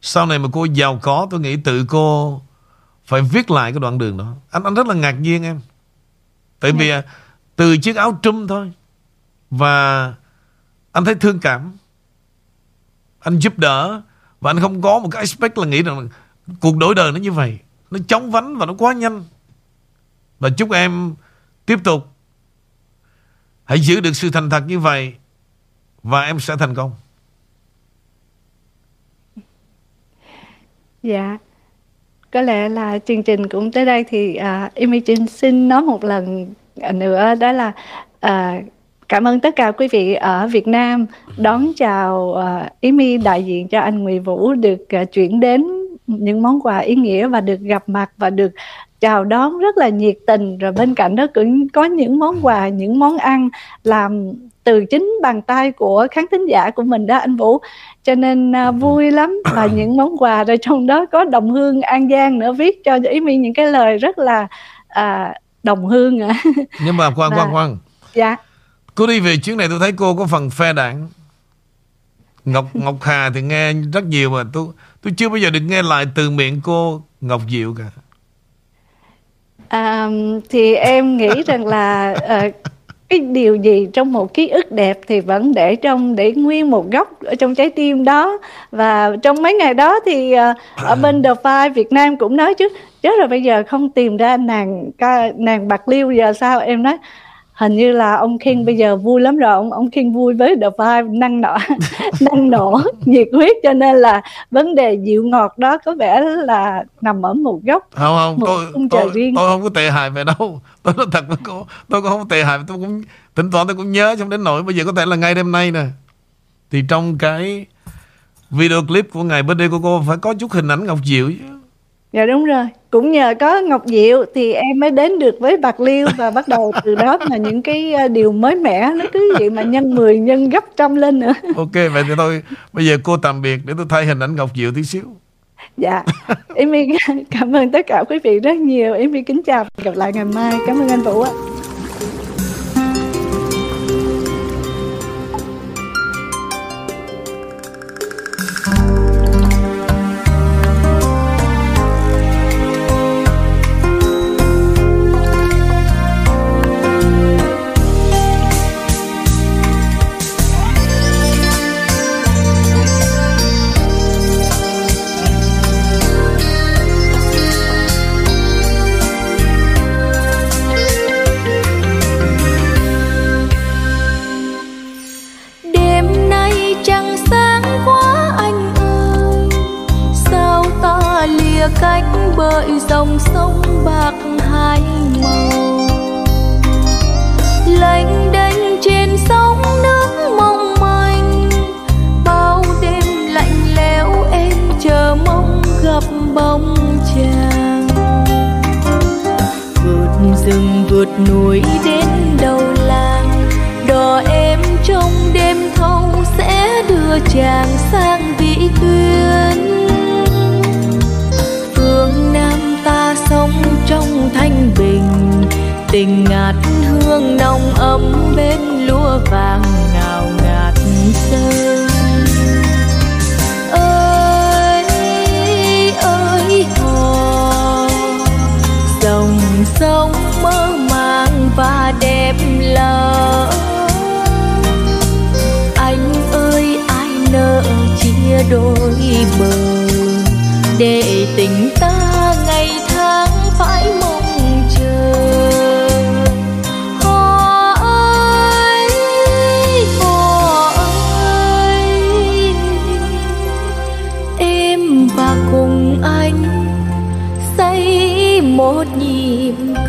Sau này mà cô giàu có Tôi nghĩ tự cô Phải viết lại cái đoạn đường đó. Anh anh rất là ngạc nhiên em. Tại vì à, từ chiếc áo trùm thôi Và Anh thấy thương cảm. Anh giúp đỡ và anh không có một cái aspect là nghĩ rằng Cuộc đổi đời nó như vậy. Nó chóng vánh và nó quá nhanh. Và chúc em tiếp tục Hãy giữ được sự thành thật như vậy Và em sẽ thành công. Dạ. Có lẽ là chương trình cũng tới đây thì à, uh, Imogen xin nói một lần nữa đó là uh, cảm ơn tất cả quý vị ở Việt Nam. Đón chào uh, Imi đại diện cho anh Nguyễn Vũ được uh, chuyển đến những món quà ý nghĩa và được gặp mặt và được chào đón rất là nhiệt tình. Rồi bên cạnh đó cũng có những món quà những món ăn làm từ chính bàn tay của khán thính giả của mình đó anh Vũ. Cho nên uh, vui lắm và những món quà rồi trong đó có đồng hương An Giang nữa. Viết cho ý mi những cái lời rất là uh, đồng hương ạ. Nhưng mà khoan khoan khoan. Dạ Cô đi về chuyến này tôi thấy cô có phần phe đảng. Ngọc Ngọc Hà thì nghe rất nhiều mà tôi tôi chưa bao giờ được nghe lại từ miệng cô Ngọc Diệu cả. À, thì em nghĩ rằng là ờ, cái điều gì trong một ký ức đẹp thì vẫn để trong để nguyên một góc ở trong trái tim đó. Và trong mấy ngày đó thì ờ, ở bên The Five Việt Nam cũng nói chứ chết rồi bây giờ không tìm ra nàng ca nàng bạc liêu giờ sao? Em nói hình như là ông King bây giờ vui lắm rồi ông ông King vui với The Five năng nọ năng nổ nhiệt huyết cho nên là vấn đề dịu ngọt đó có vẻ là nằm ở một góc Không không, Một tôi tôi, riêng. tôi không có tệ hại về đâu. Tôi nói thật với cô, tôi cũng không tệ hại, tôi cũng thỉnh thoảng tôi cũng nhớ trong đến nỗi bây giờ có thể là ngay đêm nay nè. Thì trong cái video clip của ngày birthday của cô phải có chút hình ảnh Ngọc Diệu chứ. Dạ đúng rồi. Cũng nhờ có Ngọc Diệu thì em mới đến được với Bạc Liêu và bắt đầu từ đó mà những cái ờ, điều mới mẻ nó cứ vậy mà nhân 10 nhân gấp trăm lên nữa. Ok, vậy thì tôi bây giờ cô tạm biệt để tôi thay hình ảnh Ngọc Diệu tí xíu. Dạ. Em cảm ơn tất cả quý vị rất nhiều. Em kính chào gặp lại ngày mai. Cảm ơn anh Vũ ạ. Sông bạc hai màu. Lênh đênh trên sóng nước mong manh, bao đêm lạnh lẽo em chờ mong gặp bóng chàng. Vượt rừng vượt núi đến đầu làng, đò em trong đêm thâu sẽ đưa chàng sang vĩ tuyến sống trong thanh bình. Tình ngát hương nồng ấm bên lúa vàng ngào ngạt sơn ơi ơi, hò. Dòng sông mơ màng và đẹp lờ. Anh ơi, ai nỡ chia đôi bờ? phải